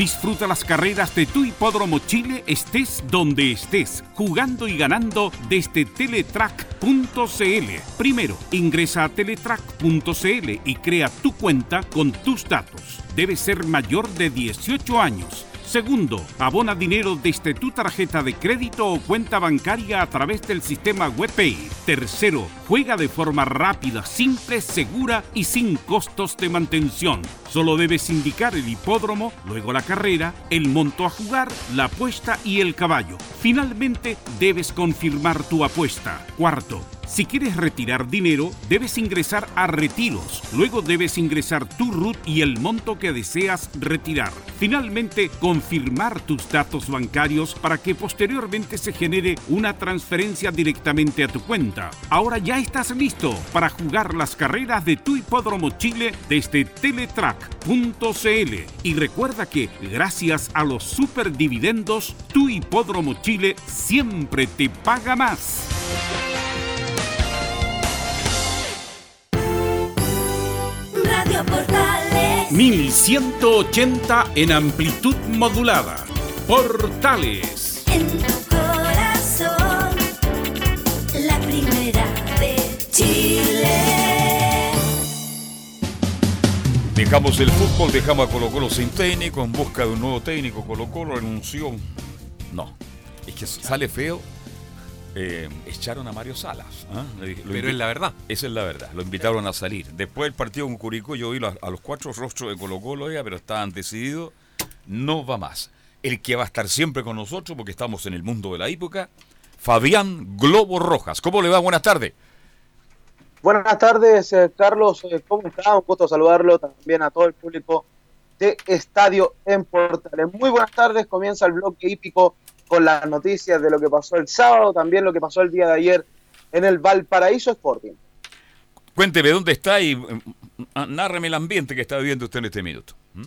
Disfruta las carreras de tu hipódromo Chile, estés donde estés, jugando y ganando desde teletrack.cl. Primero, ingresa a teletrack.cl y crea tu cuenta con tus datos. Debes ser mayor de 18 años. Segundo, abona dinero desde tu tarjeta de crédito o cuenta bancaria a través del sistema WebPay. Tercero, juega de forma rápida, simple, segura y sin costos de mantención. Solo debes indicar el hipódromo, luego la carrera, el monto a jugar, la apuesta y el caballo. Finalmente, debes confirmar tu apuesta. Cuarto, si quieres retirar dinero, debes ingresar a Retiros. Luego debes ingresar tu RUT y el monto que deseas retirar. Finalmente, confirmar tus datos bancarios para que posteriormente se genere una transferencia directamente a tu cuenta. Ahora ya estás listo para jugar las carreras de tu hipódromo Chile desde teletrack.cl. Y recuerda que, gracias a los superdividendos, tu hipódromo Chile siempre te paga más. Radio Portales. 1180 en amplitud modulada. Portales. En tu corazón. La primera de Chile. Dejamos el fútbol, dejamos a Colo Colo sin técnico, en busca de un nuevo técnico. Colo Colo renunció. No, es que sale feo. Eh, echaron a Mario Salas. ¿ah? Pero es la verdad. Esa es la verdad. Lo invitaron a salir. Después del partido con Curicó, yo vi a, a los cuatro rostros de Colo Colo, pero estaban decididos. No va más. El que va a estar siempre con nosotros, porque estamos en el mundo de la época, Fabián Globo Rojas. ¿Cómo le va? Buenas tardes. Buenas tardes, eh, Carlos. eh, ¿Cómo está? Un gusto saludarlo también a todo el público de Estadio en Portales. Muy buenas tardes. Comienza el bloque hípico con las noticias de lo que pasó el sábado, también lo que pasó el día de ayer en el Valparaíso Sporting. Cuénteme dónde está y mm, mm, nárreme el ambiente que está viviendo usted en este minuto. ¿Mm?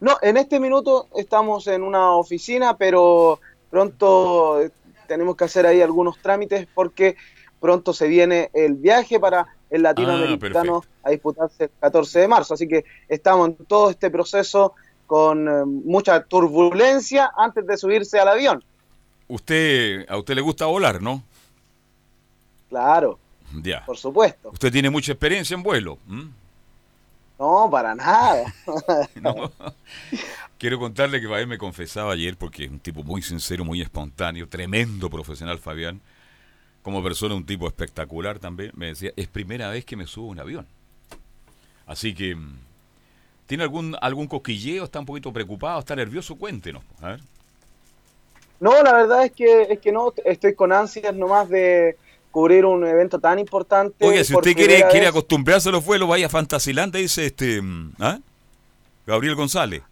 No, en este minuto estamos en una oficina, pero pronto eh, tenemos que hacer ahí algunos trámites porque pronto se viene el viaje para el latinoamericano a disputarse el 14 de marzo. Así que estamos en todo este proceso con eh, mucha turbulencia antes de subirse al avión. Usted, a usted le gusta volar, ¿no? Claro, Ya. por supuesto. Usted tiene mucha experiencia en vuelo. ¿m? No, para nada. [laughs] No. Quiero contarle que Fabián me confesaba ayer, porque es un tipo muy sincero, muy espontáneo, tremendo profesional, Fabián. Como persona, un tipo espectacular también. Me decía, es primera vez que me subo a un avión. Así que, mm, ¿tiene algún, algún cosquilleo? ¿Está un poquito preocupado? ¿Está nervioso? Cuéntenos. A ver. No, la verdad es que, es que no, estoy con ansias nomás de cubrir un evento tan importante. Oye, si usted quiere, quiere acostumbrarse a los vuelos, vaya a Fantasilanda, dice este. ¿ah? Gabriel González.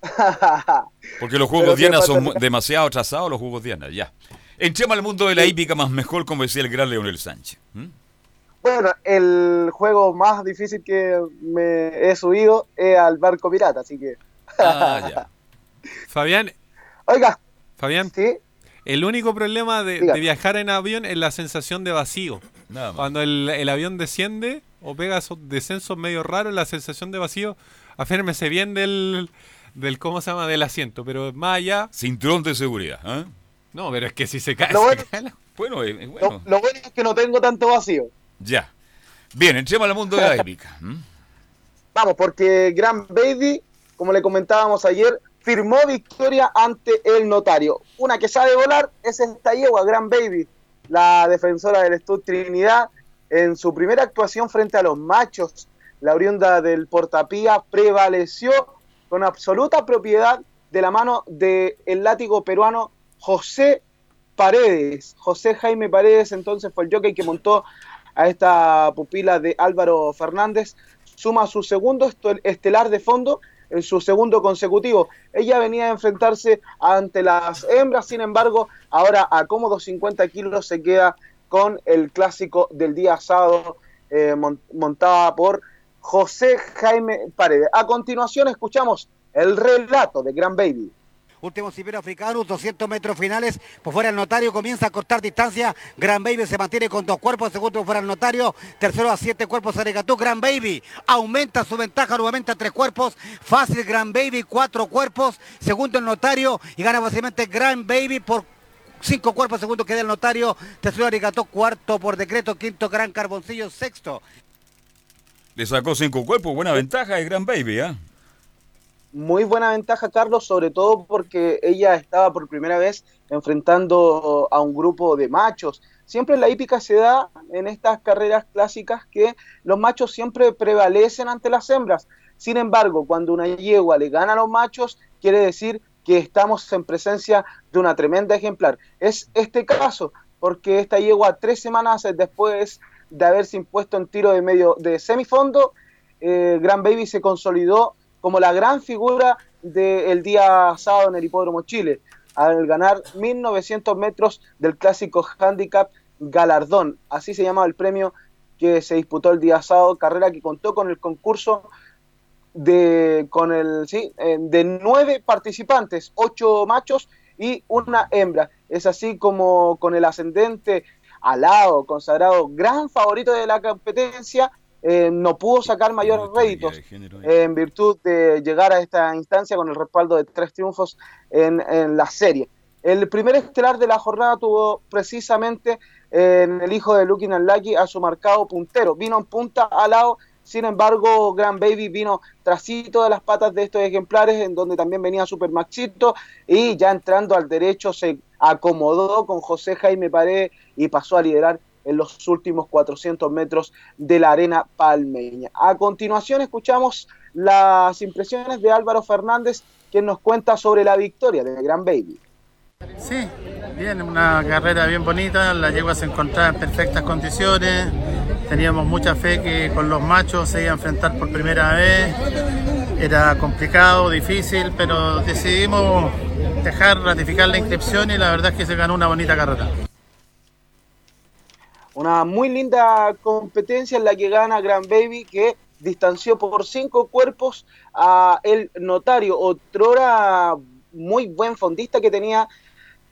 [laughs] Porque los Juegos Diana son demasiado atrasados, los Juegos Diana, ya. Entremos al mundo de la hípica más mejor, como decía el gran Leonel Sánchez. Bueno, el juego más difícil que me he subido es al barco pirata, así que. Ah, [laughs] ya. Fabián. Oiga. Fabián. El único problema de, viajar en avión es la sensación de vacío. Nada más. Cuando el, el avión desciende o pega esos descensos medio raros, la sensación de vacío, aférmese bien del, del, ¿cómo se llama? Del asiento. Pero más allá... Cinturón de seguridad. ¿ah? No, pero es que si se cae... Lo se bueno- cae la- Bueno, eh, eh, Lo, bueno, lo bueno es que no tengo tanto vacío. Ya. Bien, entremos al mundo de la [laughs] hípica. ¿m? Vamos, porque Gran Baby, como le comentábamos ayer, firmó victoria ante el notario. Una que sabe volar es esta yegua, Gran Baby, la defensora del Stud Trinidad, en su primera actuación frente a los machos. La oriunda del Portapía prevaleció con absoluta propiedad de la mano del látigo peruano José Paredes. José Jaime Paredes entonces fue el jockey que montó a esta pupila de Álvaro Fernández. Suma su segundo estelar de fondo en su segundo consecutivo. Ella venía a enfrentarse ante las hembras, sin embargo, ahora a cómodos 50 kilos se queda con el clásico del día sábado eh, mon- montada por José Jaime Paredes. A continuación escuchamos el relato de Gran Baby. Último cipero africano, 200 metros finales, por fuera el notario comienza a cortar distancia, Gran Baby se mantiene con dos cuerpos, segundo por fuera el notario, tercero a siete cuerpos Arigatú, Gran Baby aumenta su ventaja nuevamente a tres cuerpos, fácil Gran Baby, cuatro cuerpos, segundo el notario y gana fácilmente Gran Baby por cinco cuerpos, segundo queda el notario, tercero Arigatú, cuarto por decreto, quinto Gran Carboncillo, sexto. Le sacó cinco cuerpos, buena ventaja de Gran Baby, ¿ah? Muy buena ventaja, Carlos, sobre todo porque ella estaba por primera vez enfrentando a un grupo de machos. Siempre la hípica se da en estas carreras clásicas que los machos siempre prevalecen ante las hembras. Sin embargo, cuando una yegua le gana a los machos, quiere decir que estamos en presencia de una tremenda ejemplar. Es este caso, porque esta yegua tres semanas después de haberse impuesto en tiro de medio de semifondo, eh, Gran Baby se consolidó como la gran figura del día sábado en el Hipódromo Chile, al ganar 1900 metros del clásico handicap Galardón. Así se llamaba el premio que se disputó el día sábado, carrera que contó con el concurso de, con el, sí, eh, de nueve participantes, ocho machos y una hembra. Es así como con el ascendente alado, consagrado gran favorito de la competencia, eh, no pudo sacar mayores réditos en virtud de llegar a esta instancia con el respaldo de tres triunfos en, la serie. El primer estelar de la jornada tuvo precisamente en el hijo de Lucky Nalaki a su marcado puntero. Vino en punta al lado, sin embargo, Gran Baby vino trasito de las patas de estos ejemplares, en donde también venía Super Maxito, y ya entrando al derecho se acomodó con José Jaime Paredes y pasó a liderar en los últimos 400 metros de la arena palmeña. A continuación escuchamos las impresiones de Álvaro Fernández, quien nos cuenta sobre la victoria de Gran Baby. Sí, bien, una carrera bien bonita, la yegua se encontraba en perfectas condiciones, teníamos mucha fe que con los machos se iba a enfrentar por primera vez, era complicado, difícil, pero decidimos dejar ratificar la inscripción y la verdad es que se ganó una bonita carrera. Una muy linda competencia en la que gana Gran Baby, que distanció por cinco cuerpos a el notario, otrora muy buen fondista que tenía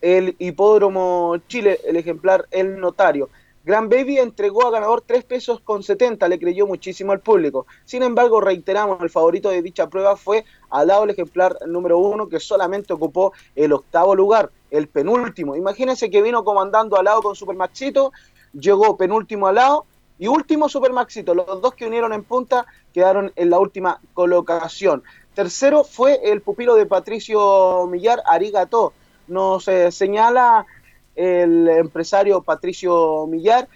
el hipódromo Chile, el ejemplar El Notario. Gran Baby entregó a ganador 3 pesos con 70, le creyó muchísimo al público. Sin embargo, reiteramos, el favorito de dicha prueba fue al lado el ejemplar número uno, que solamente ocupó el octavo lugar, el penúltimo. Imagínense que vino comandando al lado con Super Maxito llegó penúltimo al lado y último Supermaxito. Los dos que unieron en punta quedaron en la última colocación. Tercero fue el pupilo de Patricio Millar, Arigato. Nos eh, señala el empresario Patricio Millar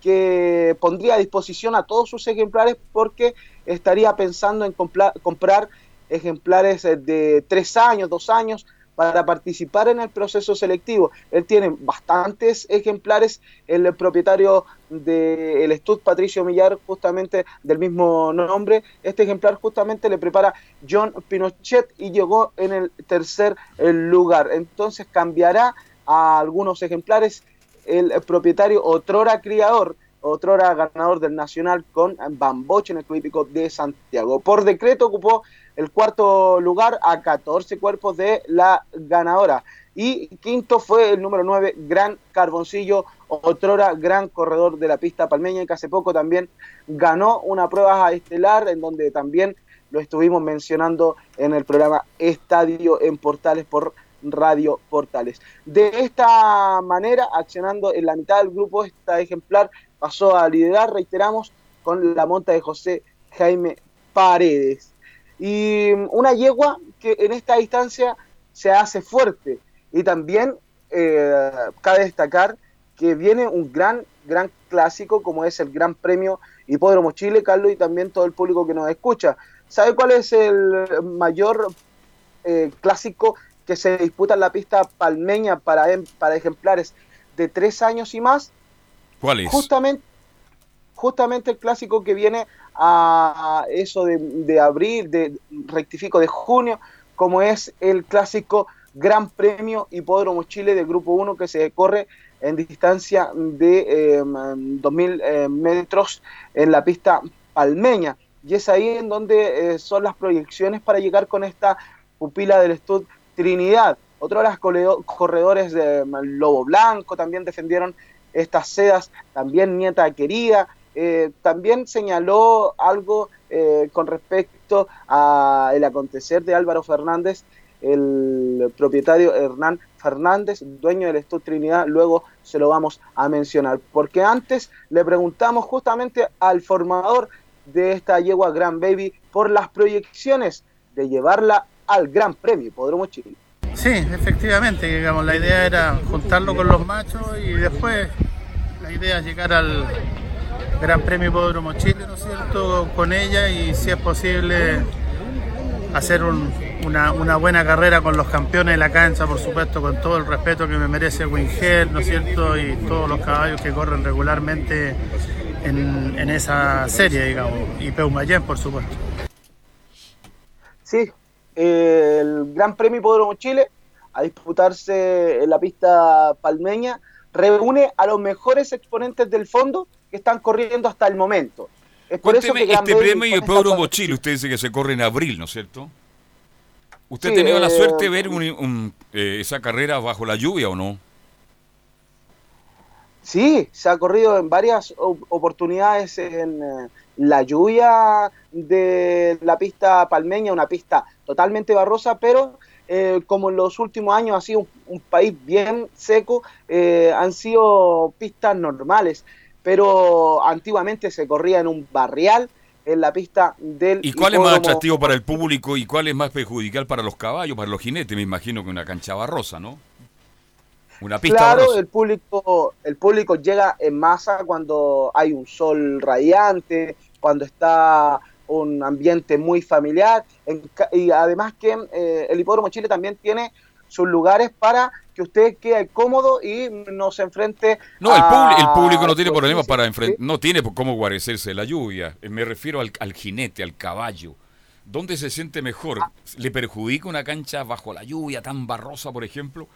que pondría a disposición a todos sus ejemplares porque estaría pensando en comprar ejemplares eh, de tres años, dos años, para participar en el proceso selectivo. Él tiene bastantes ejemplares, el propietario del de Patricio Millar, justamente del mismo nombre. Este ejemplar justamente le prepara John Pinochet y llegó en el tercer lugar. Entonces cambiará a algunos ejemplares el propietario otrora criador otrora ganador del Nacional con Bamboche en el Club de Santiago. Por decreto ocupó el cuarto lugar a 14 cuerpos de la ganadora. Y quinto fue el número 9, Gran Carboncillo, otrora gran corredor de la pista palmeña, que hace poco también ganó una prueba estelar, en donde también lo estuvimos mencionando en el programa Estadio en Portales por Radio Portales. De esta manera, accionando en la mitad del grupo, esta ejemplar pasó a liderar, reiteramos, con la monta de José Jaime Paredes. Y una yegua que en esta distancia se hace fuerte. Y también eh, cabe destacar que viene un gran, gran clásico como es el Gran Premio Hipódromo Chile, Carlos, y también todo el público que nos escucha. ¿Sabe cuál es el mayor eh, clásico que se disputa en la pista palmeña para, em, para ejemplares de tres años y más? ¿Cuál es? Justamente, justamente el clásico que viene a eso de, abril, de rectifico de junio, como es el clásico Gran Premio Hipódromo Chile del Grupo 1 que se corre en distancia de 2.000 eh, metros en la pista palmeña. Y es ahí en donde eh, son las proyecciones para llegar con esta pupila del Stud Trinidad. Otro de los corredores de Lobo Blanco también defendieron estas sedas, también Nieta Querida. eh, también señaló algo eh, con respecto al acontecer de Álvaro Fernández, el propietario Hernán Fernández, dueño del Stud Trinidad, luego se lo vamos a mencionar, porque antes le preguntamos justamente al formador de esta yegua Gran Baby por las proyecciones de llevarla al Gran Premio Hipódromo Chile. Sí, efectivamente, digamos, la idea era juntarlo con los machos y después la idea es llegar al Gran Premio Hipódromo Chile, ¿no es cierto?, con ella y si es posible hacer un- una, buena carrera con los campeones de la cancha, por supuesto, con todo el respeto que me merece Winger, ¿no es cierto?, y todos los caballos que corren regularmente en, esa serie, digamos, y Peumayén, por supuesto. Sí, el Gran Premio Hipódromo Chile, a disputarse en la pista palmeña, reúne a los mejores exponentes del fondo que están corriendo hasta el momento. Es por eso Cuénteme, que este premio Hipódromo Chile, usted dice que se corre en abril, ¿no es cierto? ¿Usted Sí, ha tenido la eh, suerte de ver un- un, eh, esa carrera bajo la lluvia o no? Sí, se ha corrido en varias oportunidades en eh, la lluvia de la pista palmeña, una pista totalmente barrosa, pero eh, como en los últimos años ha sido un, un país bien seco, eh, han sido pistas normales, pero antiguamente se corría en un barrial en la pista del ¿Y cuál es más atractivo para el público y cuál es más perjudicial para los caballos, para los jinetes? Me imagino que una cancha barrosa, ¿no? Una pista Claro, el público, el público llega en masa cuando hay un sol radiante, cuando está un ambiente muy familiar, en y además que eh, el Hipódromo Chile también tiene sus lugares para que usted quede cómodo y no se enfrente No, el, a- el público no tiene problemas para enfrentar, no tiene por cómo guarecerse de la lluvia. Me refiero al, al jinete, al caballo. ¿Dónde se siente mejor? ¿Le perjudica una cancha bajo la lluvia tan barrosa, por ejemplo?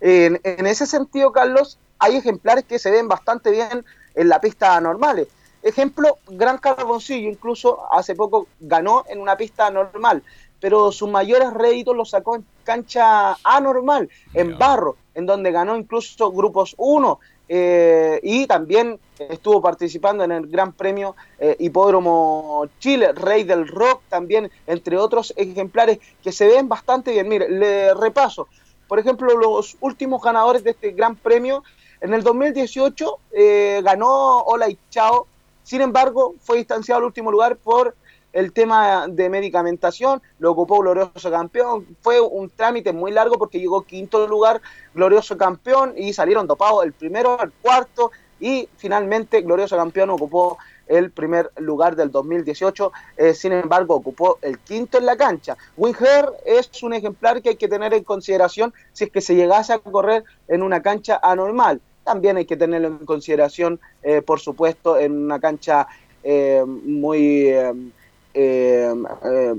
En, en ese sentido, Carlos, hay ejemplares que se ven bastante bien en la pista normales. Ejemplo, Gran Carboncillo, incluso hace poco ganó en una pista normal, pero sus mayores réditos los sacó en cancha anormal, en barro, en donde ganó incluso grupos 1 eh, y también estuvo participando en el Gran Premio eh, Hipódromo Chile, Rey del Rock también, entre otros ejemplares que se ven bastante bien. Mire, le repaso. Por ejemplo, los últimos ganadores de este Gran Premio, en el 2018 eh, ganó Ola y Chao, sin embargo, fue distanciado al último lugar por el tema de medicamentación, lo ocupó Glorioso Campeón, fue un trámite muy largo porque llegó quinto lugar Glorioso Campeón y salieron dopados el primero, el cuarto y finalmente Glorioso Campeón ocupó el primer lugar del 2018, eh, sin embargo ocupó el quinto en la cancha. Winger es un ejemplar que hay que tener en consideración si es que se llegase a correr en una cancha anormal. También hay que tenerlo en consideración, eh, por supuesto, en una cancha eh, muy eh, eh,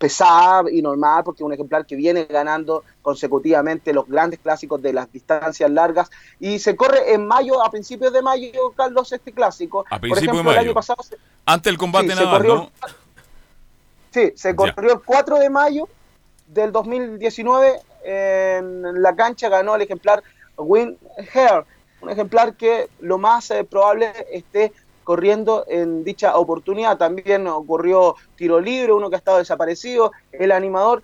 pesada y normal, porque es un ejemplar que viene ganando consecutivamente los grandes clásicos de las distancias largas y se corre en mayo, a principios de mayo, Carlos, este clásico. A principios de ejemplo, el mayo. año pasado se- Ante el combate Sí, naval, corrió- ¿no? Sí, se corrió el 4 de mayo del 2019 en la cancha ganó el ejemplar Win Hair, un ejemplar que lo más eh, probable esté corriendo en dicha oportunidad. También ocurrió tiro libre, uno que ha estado desaparecido, el animador.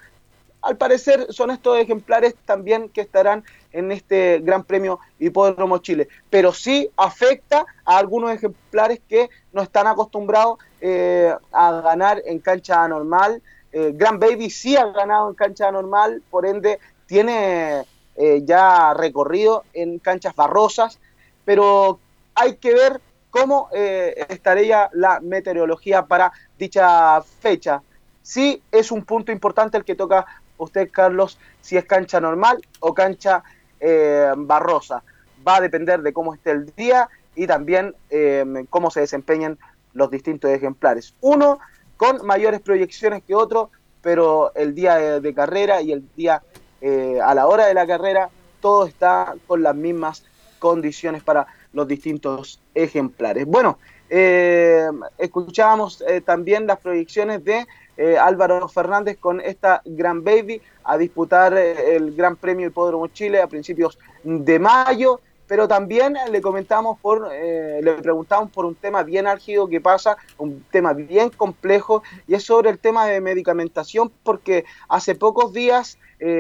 Al parecer son estos ejemplares también que estarán en este Gran Premio Hipódromo Chile, pero sí afecta a algunos ejemplares que no están acostumbrados eh, a ganar en cancha normal. Eh, Gran Baby sí ha ganado en cancha normal, por ende tiene eh, ya recorrido en canchas barrosas, pero hay que ver cómo eh, estaría la meteorología para dicha fecha. Sí es un punto importante el que toca usted, Carlos, si es cancha normal o cancha eh, barrosa. Va a depender de cómo esté el día y también eh, cómo se desempeñan los distintos ejemplares. Uno con mayores proyecciones que otro, pero el día de, de carrera y el día eh, a la hora de la carrera, todo está con las mismas condiciones para los distintos ejemplares. Bueno, eh, escuchábamos eh, también las proyecciones de eh, Álvaro Fernández con esta Gran Baby a disputar el Gran Premio Hipódromo Chile a principios de mayo pero también le comentamos por, le preguntamos por un tema bien álgido que pasa, un tema bien complejo, y es sobre el tema de medicamentación, porque hace pocos días,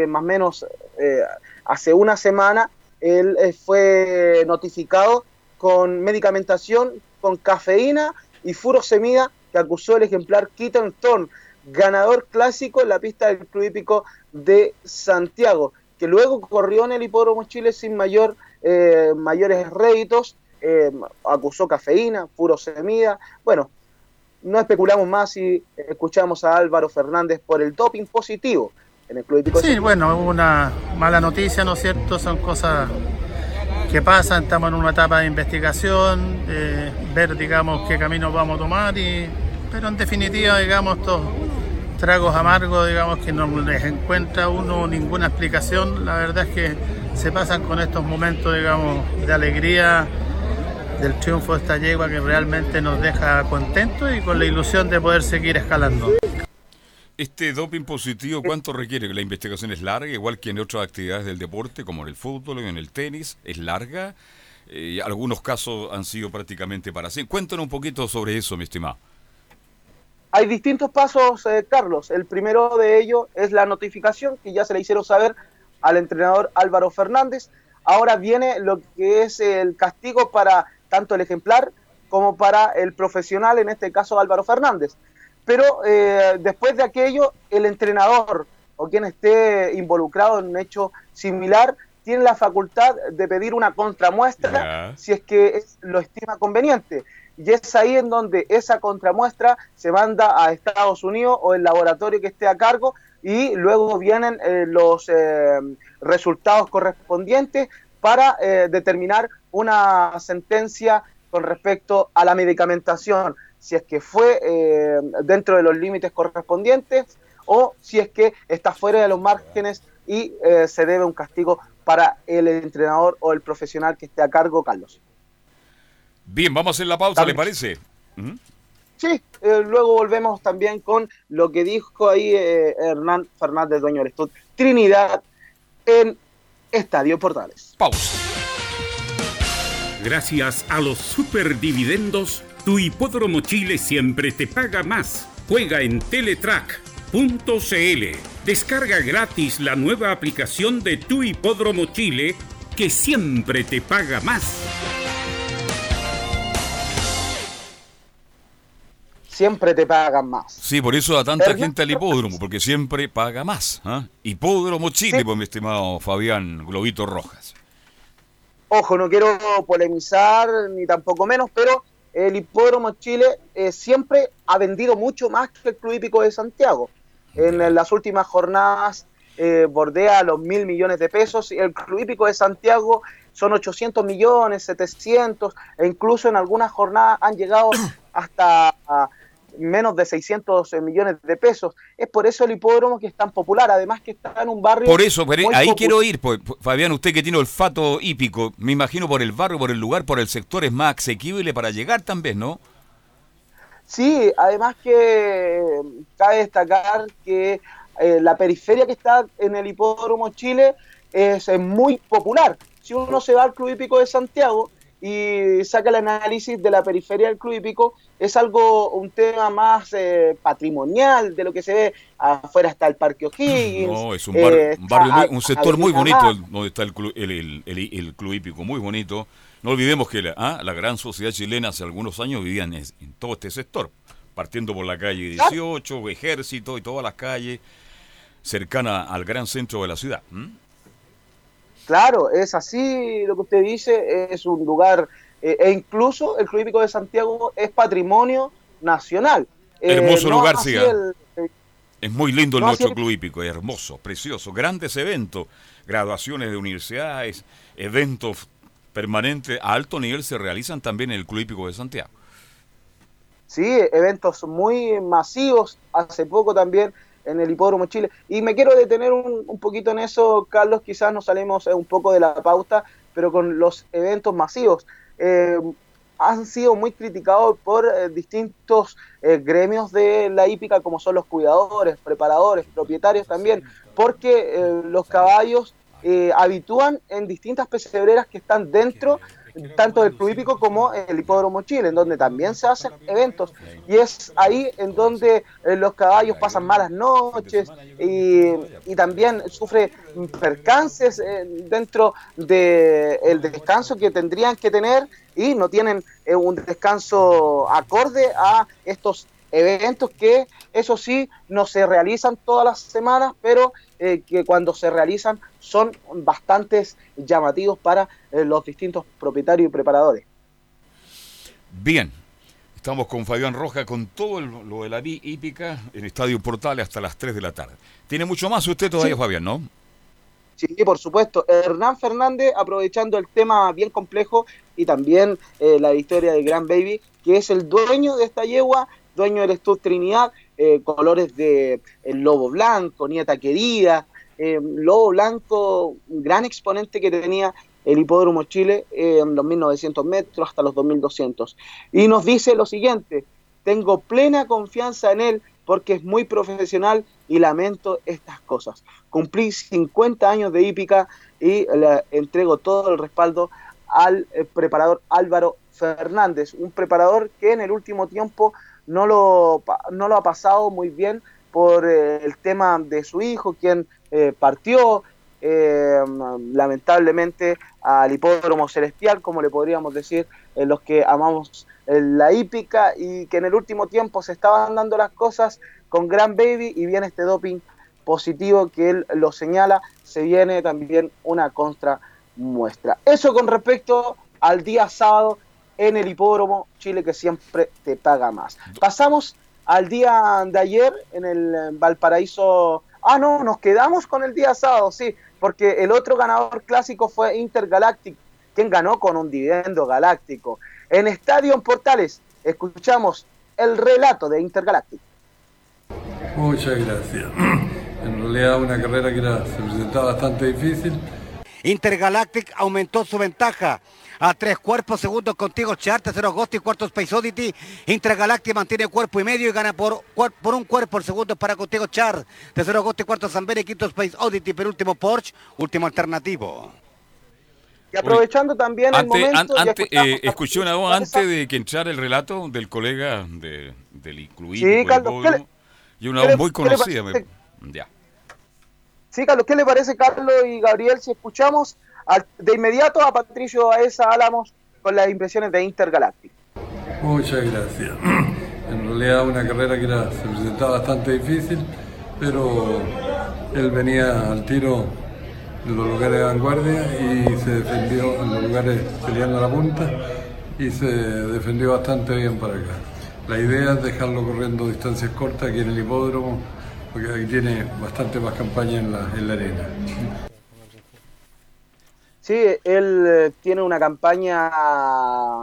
más o menos hace una semana, él eh, fue notificado con medicamentación con cafeína y furosemida que acusó el ejemplar Keaton Thorne, ganador clásico en la pista del Club Hípico de Santiago, que luego corrió en el Hipódromo Chile sin mayor eh, mayores réditos, eh, acusó cafeína, furosemida. Bueno, no especulamos más y escuchamos a Álvaro Fernández por el doping positivo en el Club Hípico. Sí, bueno, hubo una mala noticia, ¿no es cierto? Son cosas que pasan, estamos en una etapa de investigación, eh, ver, digamos, qué camino vamos a tomar, y, pero en definitiva, digamos, estos tragos amargos, digamos, que no les encuentra uno ninguna explicación, la verdad es que se pasan con estos momentos, digamos, de alegría del triunfo de esta yegua que realmente nos deja contentos y con la ilusión de poder seguir escalando. Este doping positivo, ¿cuánto requiere? La investigación es larga, igual que en otras actividades del deporte, como en el fútbol y en el tenis, es larga. Eh, algunos casos han sido prácticamente para sí. Cuéntanos un poquito sobre eso, mi estimado. Hay distintos pasos, eh, Carlos. El primero de ellos es la notificación que ya se le hicieron saber al entrenador Álvaro Fernández. Ahora viene lo que es el castigo para tanto el ejemplar como para el profesional, en este caso Álvaro Fernández. Pero eh, después de aquello, el entrenador o quien esté involucrado en un hecho similar tiene la facultad de pedir una contramuestra si es que lo estima conveniente. Y es ahí en donde esa contramuestra se manda a Estados Unidos o el laboratorio que esté a cargo y luego vienen eh, los eh, resultados correspondientes para eh, determinar una sentencia con respecto a la medicamentación, si es que fue eh, dentro de los límites correspondientes o si es que está fuera de los márgenes y eh, se debe un castigo para el entrenador o el profesional que esté a cargo, Carlos. Bien, vamos a hacer la pausa, ¿le parece? ¿Mm? Sí, eh, luego volvemos también con lo que dijo ahí eh, Hernán Fernández, dueño del estudio Trinidad en Estadio Portales. Pausa. Gracias a los superdividendos, tu hipódromo Chile siempre te paga más. Juega en Teletrack.cl. Descarga gratis la nueva aplicación de tu hipódromo Chile que siempre te paga más. Siempre te pagan más. Sí, por eso da tanta gente al hipódromo, porque siempre paga más. ¿ah? Hipódromo Chile, pues mi estimado Fabián Globito Rojas. Ojo, no quiero polemizar ni tampoco menos, pero el Hipódromo Chile eh, siempre ha vendido mucho más que el Club Hípico de Santiago. En las últimas jornadas eh, bordea los mil millones de pesos y el Club Hípico de Santiago son 800 millones, 700 e incluso en algunas jornadas han llegado [clears throat] hasta a menos de 600 millones de pesos. Es por eso el hipódromo que es tan popular, además que está en un barrio Por eso, pero ahí quiero ir, pues, Fabián, usted que tiene olfato hípico, me imagino por el barrio, por el lugar, por el sector es más asequible para llegar también, ¿no? Sí, además que eh, cabe destacar que eh, la periferia que está en el Hipódromo Chile es, eh, muy popular. Si uno se va al Club Hípico de Santiago y saca el análisis de la periferia del Club Hípico, es algo, un tema más eh, patrimonial de lo que se ve. Afuera está el Parque O'Higgins. No, es un, bar- eh, un barrio, muy- un sector muy bonito, el- donde está el, club, el, el- club hípico, muy bonito. No olvidemos que la, ah, la gran sociedad chilena hace algunos años vivía en, todo este sector, partiendo por la calle 18, Ejército y todas las calles cercanas al gran centro de la ciudad. Claro, es así lo que usted dice, es un lugar, eh, e incluso el Club Hípico de Santiago es patrimonio nacional. Eh, Hermoso no lugar, siga. el- eh, Es muy lindo No, nuestro club hípico, hermoso, precioso, grandes eventos, graduaciones de universidades, eventos permanentes a alto nivel se realizan también en el club hípico de Santiago. sí, eventos muy masivos, hace poco también en el Hipódromo Chile. Y me quiero detener un, un poquito en eso, Carlos, quizás nos salimos eh, un poco de la pauta, pero con los eventos masivos. Eh, han sido muy criticados por eh, distintos eh, gremios de la hípica, como son los cuidadores, preparadores, propietarios también, porque eh, los caballos habitúan en distintas pesebreras que están dentro tanto del Club Hípico como el Hipódromo Chile, en donde también se hacen eventos. Y es ahí en donde eh, los caballos pasan malas noches y, y también sufre percances eh, dentro del descanso que tendrían que tener y no tienen eh, un descanso acorde a estos eventos que eso sí no se realizan todas las semanas, pero eh, que cuando se realizan son bastantes llamativos para eh, los distintos propietarios y preparadores. Bien, estamos con Fabián Roja con todo el- lo de la vi- hípica en Estadio Portales hasta las 3 de la tarde. Tiene mucho más usted todavía, Sí. Fabián, ¿no? Sí, por supuesto. Hernán Fernández, aprovechando el tema bien complejo y también eh, la victoria de Gran Baby, que es el dueño de esta yegua, dueño del Stud Trinidad, eh, colores de el lobo blanco, nieta querida, eh, lobo blanco, un gran exponente que tenía el Hipódromo Chile eh, en los 1900 metros hasta los 2200. Y nos dice lo siguiente, tengo plena confianza en él porque es muy profesional y lamento estas cosas. Cumplí 50 años de hípica y le entrego todo el respaldo al eh, preparador Álvaro Fernández, un preparador que en el último tiempo no lo, no lo ha pasado muy bien por eh, el tema de su hijo, quien eh, partió eh, lamentablemente al hipódromo celestial, como le podríamos decir, eh, los que amamos la hípica y que en el último tiempo se estaban dando las cosas con Gran Baby y viene este doping positivo que él lo señala, se viene también una contra muestra. Eso con respecto al día sábado en el hipódromo Chile que siempre te paga más. Pasamos al día de ayer en el eh, Valparaíso. Ah, no, nos quedamos con el día sábado, sí, porque el otro ganador clásico fue Intergalactic, quien ganó con un dividendo galáctico. En Estadio en Portales escuchamos el relato de Intergalactic. Muchas gracias. [clears throat] En realidad una carrera que era, se presentaba bastante difícil. Intergalactic aumentó su ventaja a tres cuerpos, segundos contigo Char, tercero Ghost y cuarto Space Oddity. Intergalactic mantiene cuerpo y medio y gana por, por un cuerpo. El segundo para contigo Char, tercero Ghost y cuarto Zambere, quinto Space Oddity, penúltimo Porsche, último alternativo. Y aprovechando también el momento... an- escuchamos eh, escuché una voz antes de que entrara el relato del colega de, del incluido. Sí, Carlos, ¿qué le- y una voz muy conocida. parece? me- Ya. Sí, Carlos, ¿qué le parece, Carlos y Gabriel, si escuchamos de inmediato a Patricio Aesa Álamos con las impresiones de Intergalactic? Muchas gracias. [clears throat] En realidad una carrera que se presentaba bastante difícil, pero él venía al tiro de los lugares de vanguardia y se defendió en los lugares peleando la punta y se defendió bastante bien para acá. La idea es dejarlo corriendo distancias cortas aquí en el hipódromo, porque aquí tiene bastante más campaña en en la arena. Sí, él eh, tiene una campaña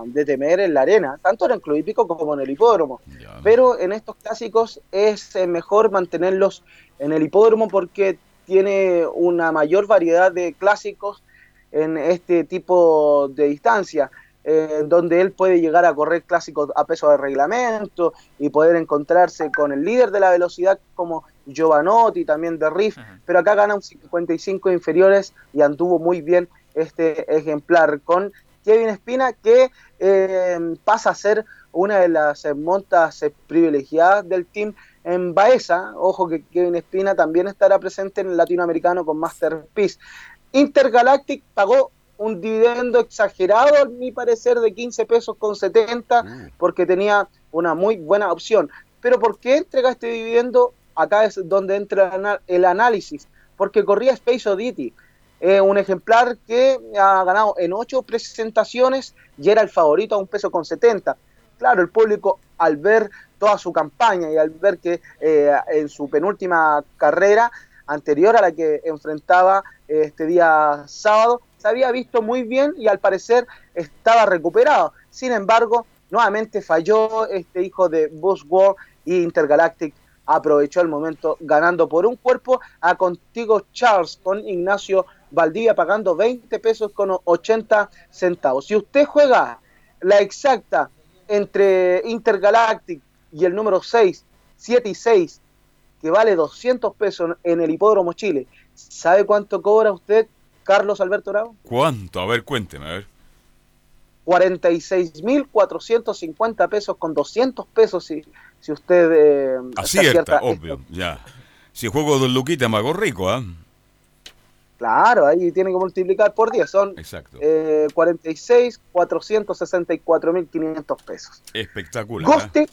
de temer en la arena, tanto en el club hípico como en el hipódromo. Pero en estos clásicos es eh, mejor mantenerlos en el hipódromo porque tiene una mayor variedad de clásicos en este tipo de distancia, eh, donde él puede llegar a correr clásicos a peso de reglamento y poder encontrarse con el líder de la velocidad como Giovanotti, también de Riff, pero acá gana un 55 inferiores y anduvo muy bien este ejemplar con Kevin Espina que eh, pasa a ser una de las eh, montas eh, privilegiadas del team en Baeza. Ojo que Kevin Espina también estará presente en el latinoamericano con Masterpiece. Intergalactic pagó un dividendo exagerado, a mi parecer, de 15 pesos con 70, porque tenía una muy buena opción. Pero ¿por qué entrega este dividendo? Acá es donde entra el análisis, porque corría Space Oddity, eh, un ejemplar que ha ganado en ocho presentaciones y era el favorito a un peso con 70. Claro, el público al ver toda su campaña y al ver que eh, en su penúltima carrera anterior a la que enfrentaba eh, este día sábado, se había visto muy bien y al parecer estaba recuperado. Sin embargo, nuevamente falló este hijo de Buzz World y Intergalactic aprovechó el momento ganando por un cuerpo a Contigo Charles con Ignacio Valdivia pagando 20 pesos con 80 centavos. Si usted juega la exacta entre Intergalactic y el número 6, 7 y 6, que vale 200 pesos en el Hipódromo Chile. ¿Sabe cuánto cobra usted, Carlos Alberto Bravo? ¿Cuánto? A ver, cuénteme, a ver. 46.450 pesos con 200 pesos si, si usted eh, Acierta, obvio, ya. Si juego dos luquitas me hago rico, ¿ah? Claro, ahí tiene que multiplicar por 10, son Exacto. eh, 46, 464.500 pesos. Espectacular. Gosti,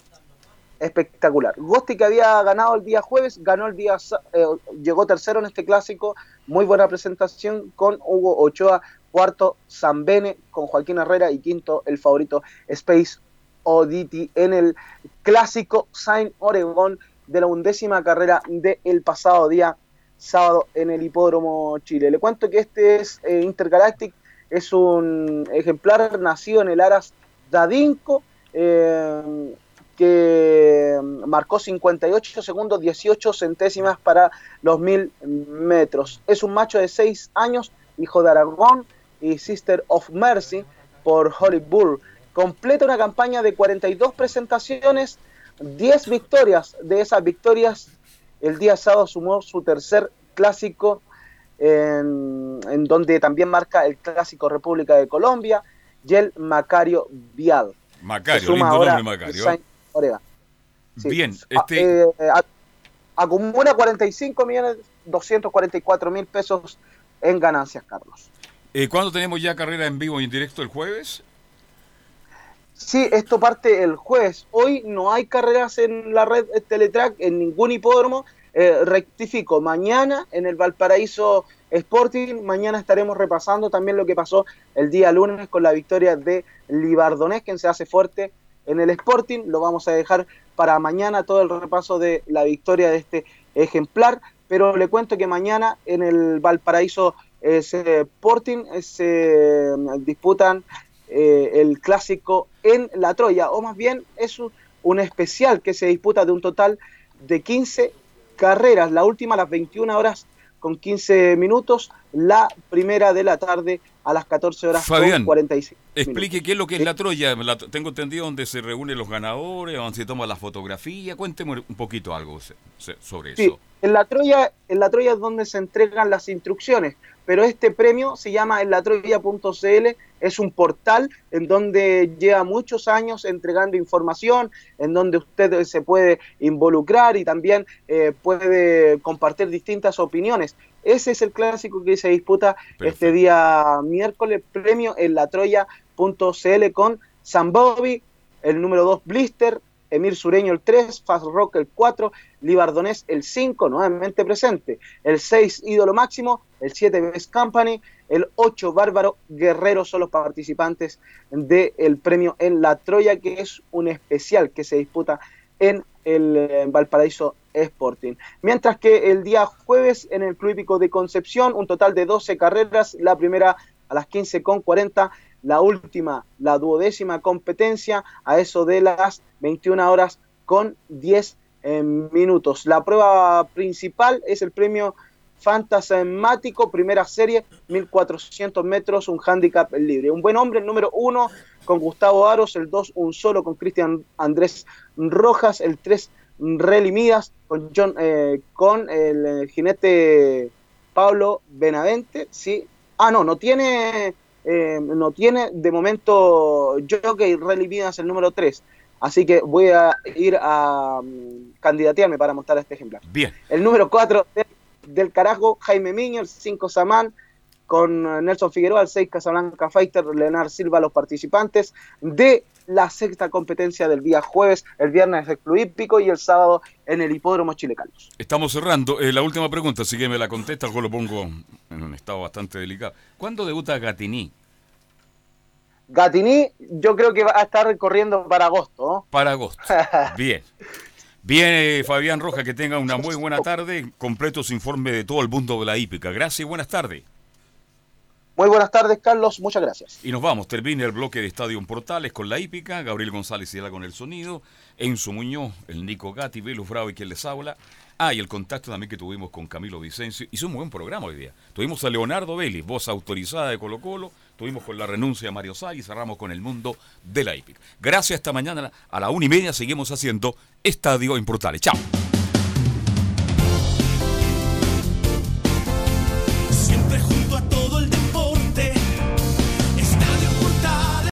espectacular. Gosti que había ganado el día jueves, ganó el día, eh, llegó tercero en este clásico, muy buena presentación con Hugo Ochoa, cuarto Zambene con Joaquín Herrera y quinto el favorito Space Oddity en el clásico Saint Oregon de la undécima carrera del pasado día sábado en el Hipódromo Chile. Le cuento que este es eh, Intergalactic, es un ejemplar nacido en el Aras Dadinco, eh, que marcó 58 segundos 18 centésimas para los mil metros. Es un macho de 6 años, hijo de Aragón y Sister of Mercy por Holly Bull. Completa una campaña de 42 presentaciones, 10 victorias. De esas victorias, el día sábado sumó su tercer clásico, en, en donde también marca el clásico República de Colombia y el Macario Vial. Macario, lindo nombre, Macario. Sí. Bien, Ah, este, eh, acumula 45 millones 244 mil pesos en ganancias, Carlos. eh, ¿cuándo tenemos ya carrera en vivo y en directo el jueves? Sí, esto parte el jueves. Hoy no hay carreras en la red Teletrack, en ningún hipódromo. Eh, rectifico, mañana en el Valparaíso Sporting, mañana estaremos repasando también lo que pasó el día lunes con la victoria de Libardonés, quien se hace fuerte en el Sporting. Lo vamos a dejar para mañana todo el repaso de la victoria de este ejemplar. Pero le cuento que mañana en el Valparaíso eh, Sporting eh, se disputan eh, el clásico en la Troya, o más bien es un, un especial que se disputa de un total de 15 carreras. La última a las 21 horas con 15 minutos, la primera de la tarde a las 14 horas Fabián, con 45 Explique qué es lo que es la Troya. La- tengo entendido donde se reúnen los ganadores, donde se toma la fotografía. Cuénteme un poquito algo sobre Sí, eso. en la Troya, en la Troya es donde se entregan las instrucciones, pero este premio se llama en latroya.cl, es un portal en donde lleva muchos años entregando información, en donde usted se puede involucrar y también eh, puede compartir distintas opiniones. Ese es el clásico que se disputa este día miércoles, premio en latroya.cl con San Bobby, el número 2 Blister, Emir Sureño el 3, Fast Rock el 4, Libardonés el 5, nuevamente presente, el 6 Ídolo Máximo, el 7 Best Company, el 8 Bárbaro Guerrero son los participantes del premio en La Troya, que es un especial que se disputa en el eh, Valparaíso Sporting. Mientras que el día jueves en el Club Hípico de Concepción, un total de 12 carreras, la primera a las 15.40, la última, la duodécima competencia, a eso de las 21 horas con 10 eh, minutos. La prueba principal es el premio Fantasmático, primera serie, 1400 metros, un handicap libre. Un buen hombre, el número uno con Gustavo Aros, el 2 un solo con Cristian Andrés Rojas, el 3 Reli Midas con, John, eh, con el eh, jinete Pablo Benavente, sí. Ah, no, no tiene, eh, no tiene de momento Jockey Reli Midas el número 3. Así que voy a ir a mm, candidatearme para mostrar este ejemplar. Bien. El número 4 del, del carajo, Jaime Miño, el 5 Samán, con eh, Nelson Figueroa, el 6 Casablanca Fighter, Leonard Silva, los participantes de la sexta competencia del día jueves, el viernes el Club Hípico y el sábado en el Hipódromo Chile Carlos. Estamos cerrando. Eh, la última pregunta, si que me la contesta, yo lo pongo en un estado bastante delicado. ¿Cuándo debuta Gatini? Gatini, yo creo que va a estar corriendo para agosto. ¿no? Para agosto. [laughs] Bien. Bien, Fabián Roja, que tenga una muy buena tarde. Completo su informe de todo el mundo de la hípica. Gracias y buenas tardes. Muy buenas tardes, Carlos. Muchas gracias. Y nos vamos, termina el bloque de Estadio Portales con la hípica, Gabriel González y con el sonido, Enzo Muñoz, el Nico Gatti, Velo Bravo y quien les habla. Ah, y el contacto también que tuvimos con Camilo Vicencio. Hizo un buen programa hoy día. Tuvimos a Leonardo Vélez, voz autorizada de Colo Colo. Tuvimos con la renuncia de Mario Sá y cerramos con el mundo de la hípica. Gracias, esta mañana a la una y media seguimos haciendo Estadio en Portales. Chao.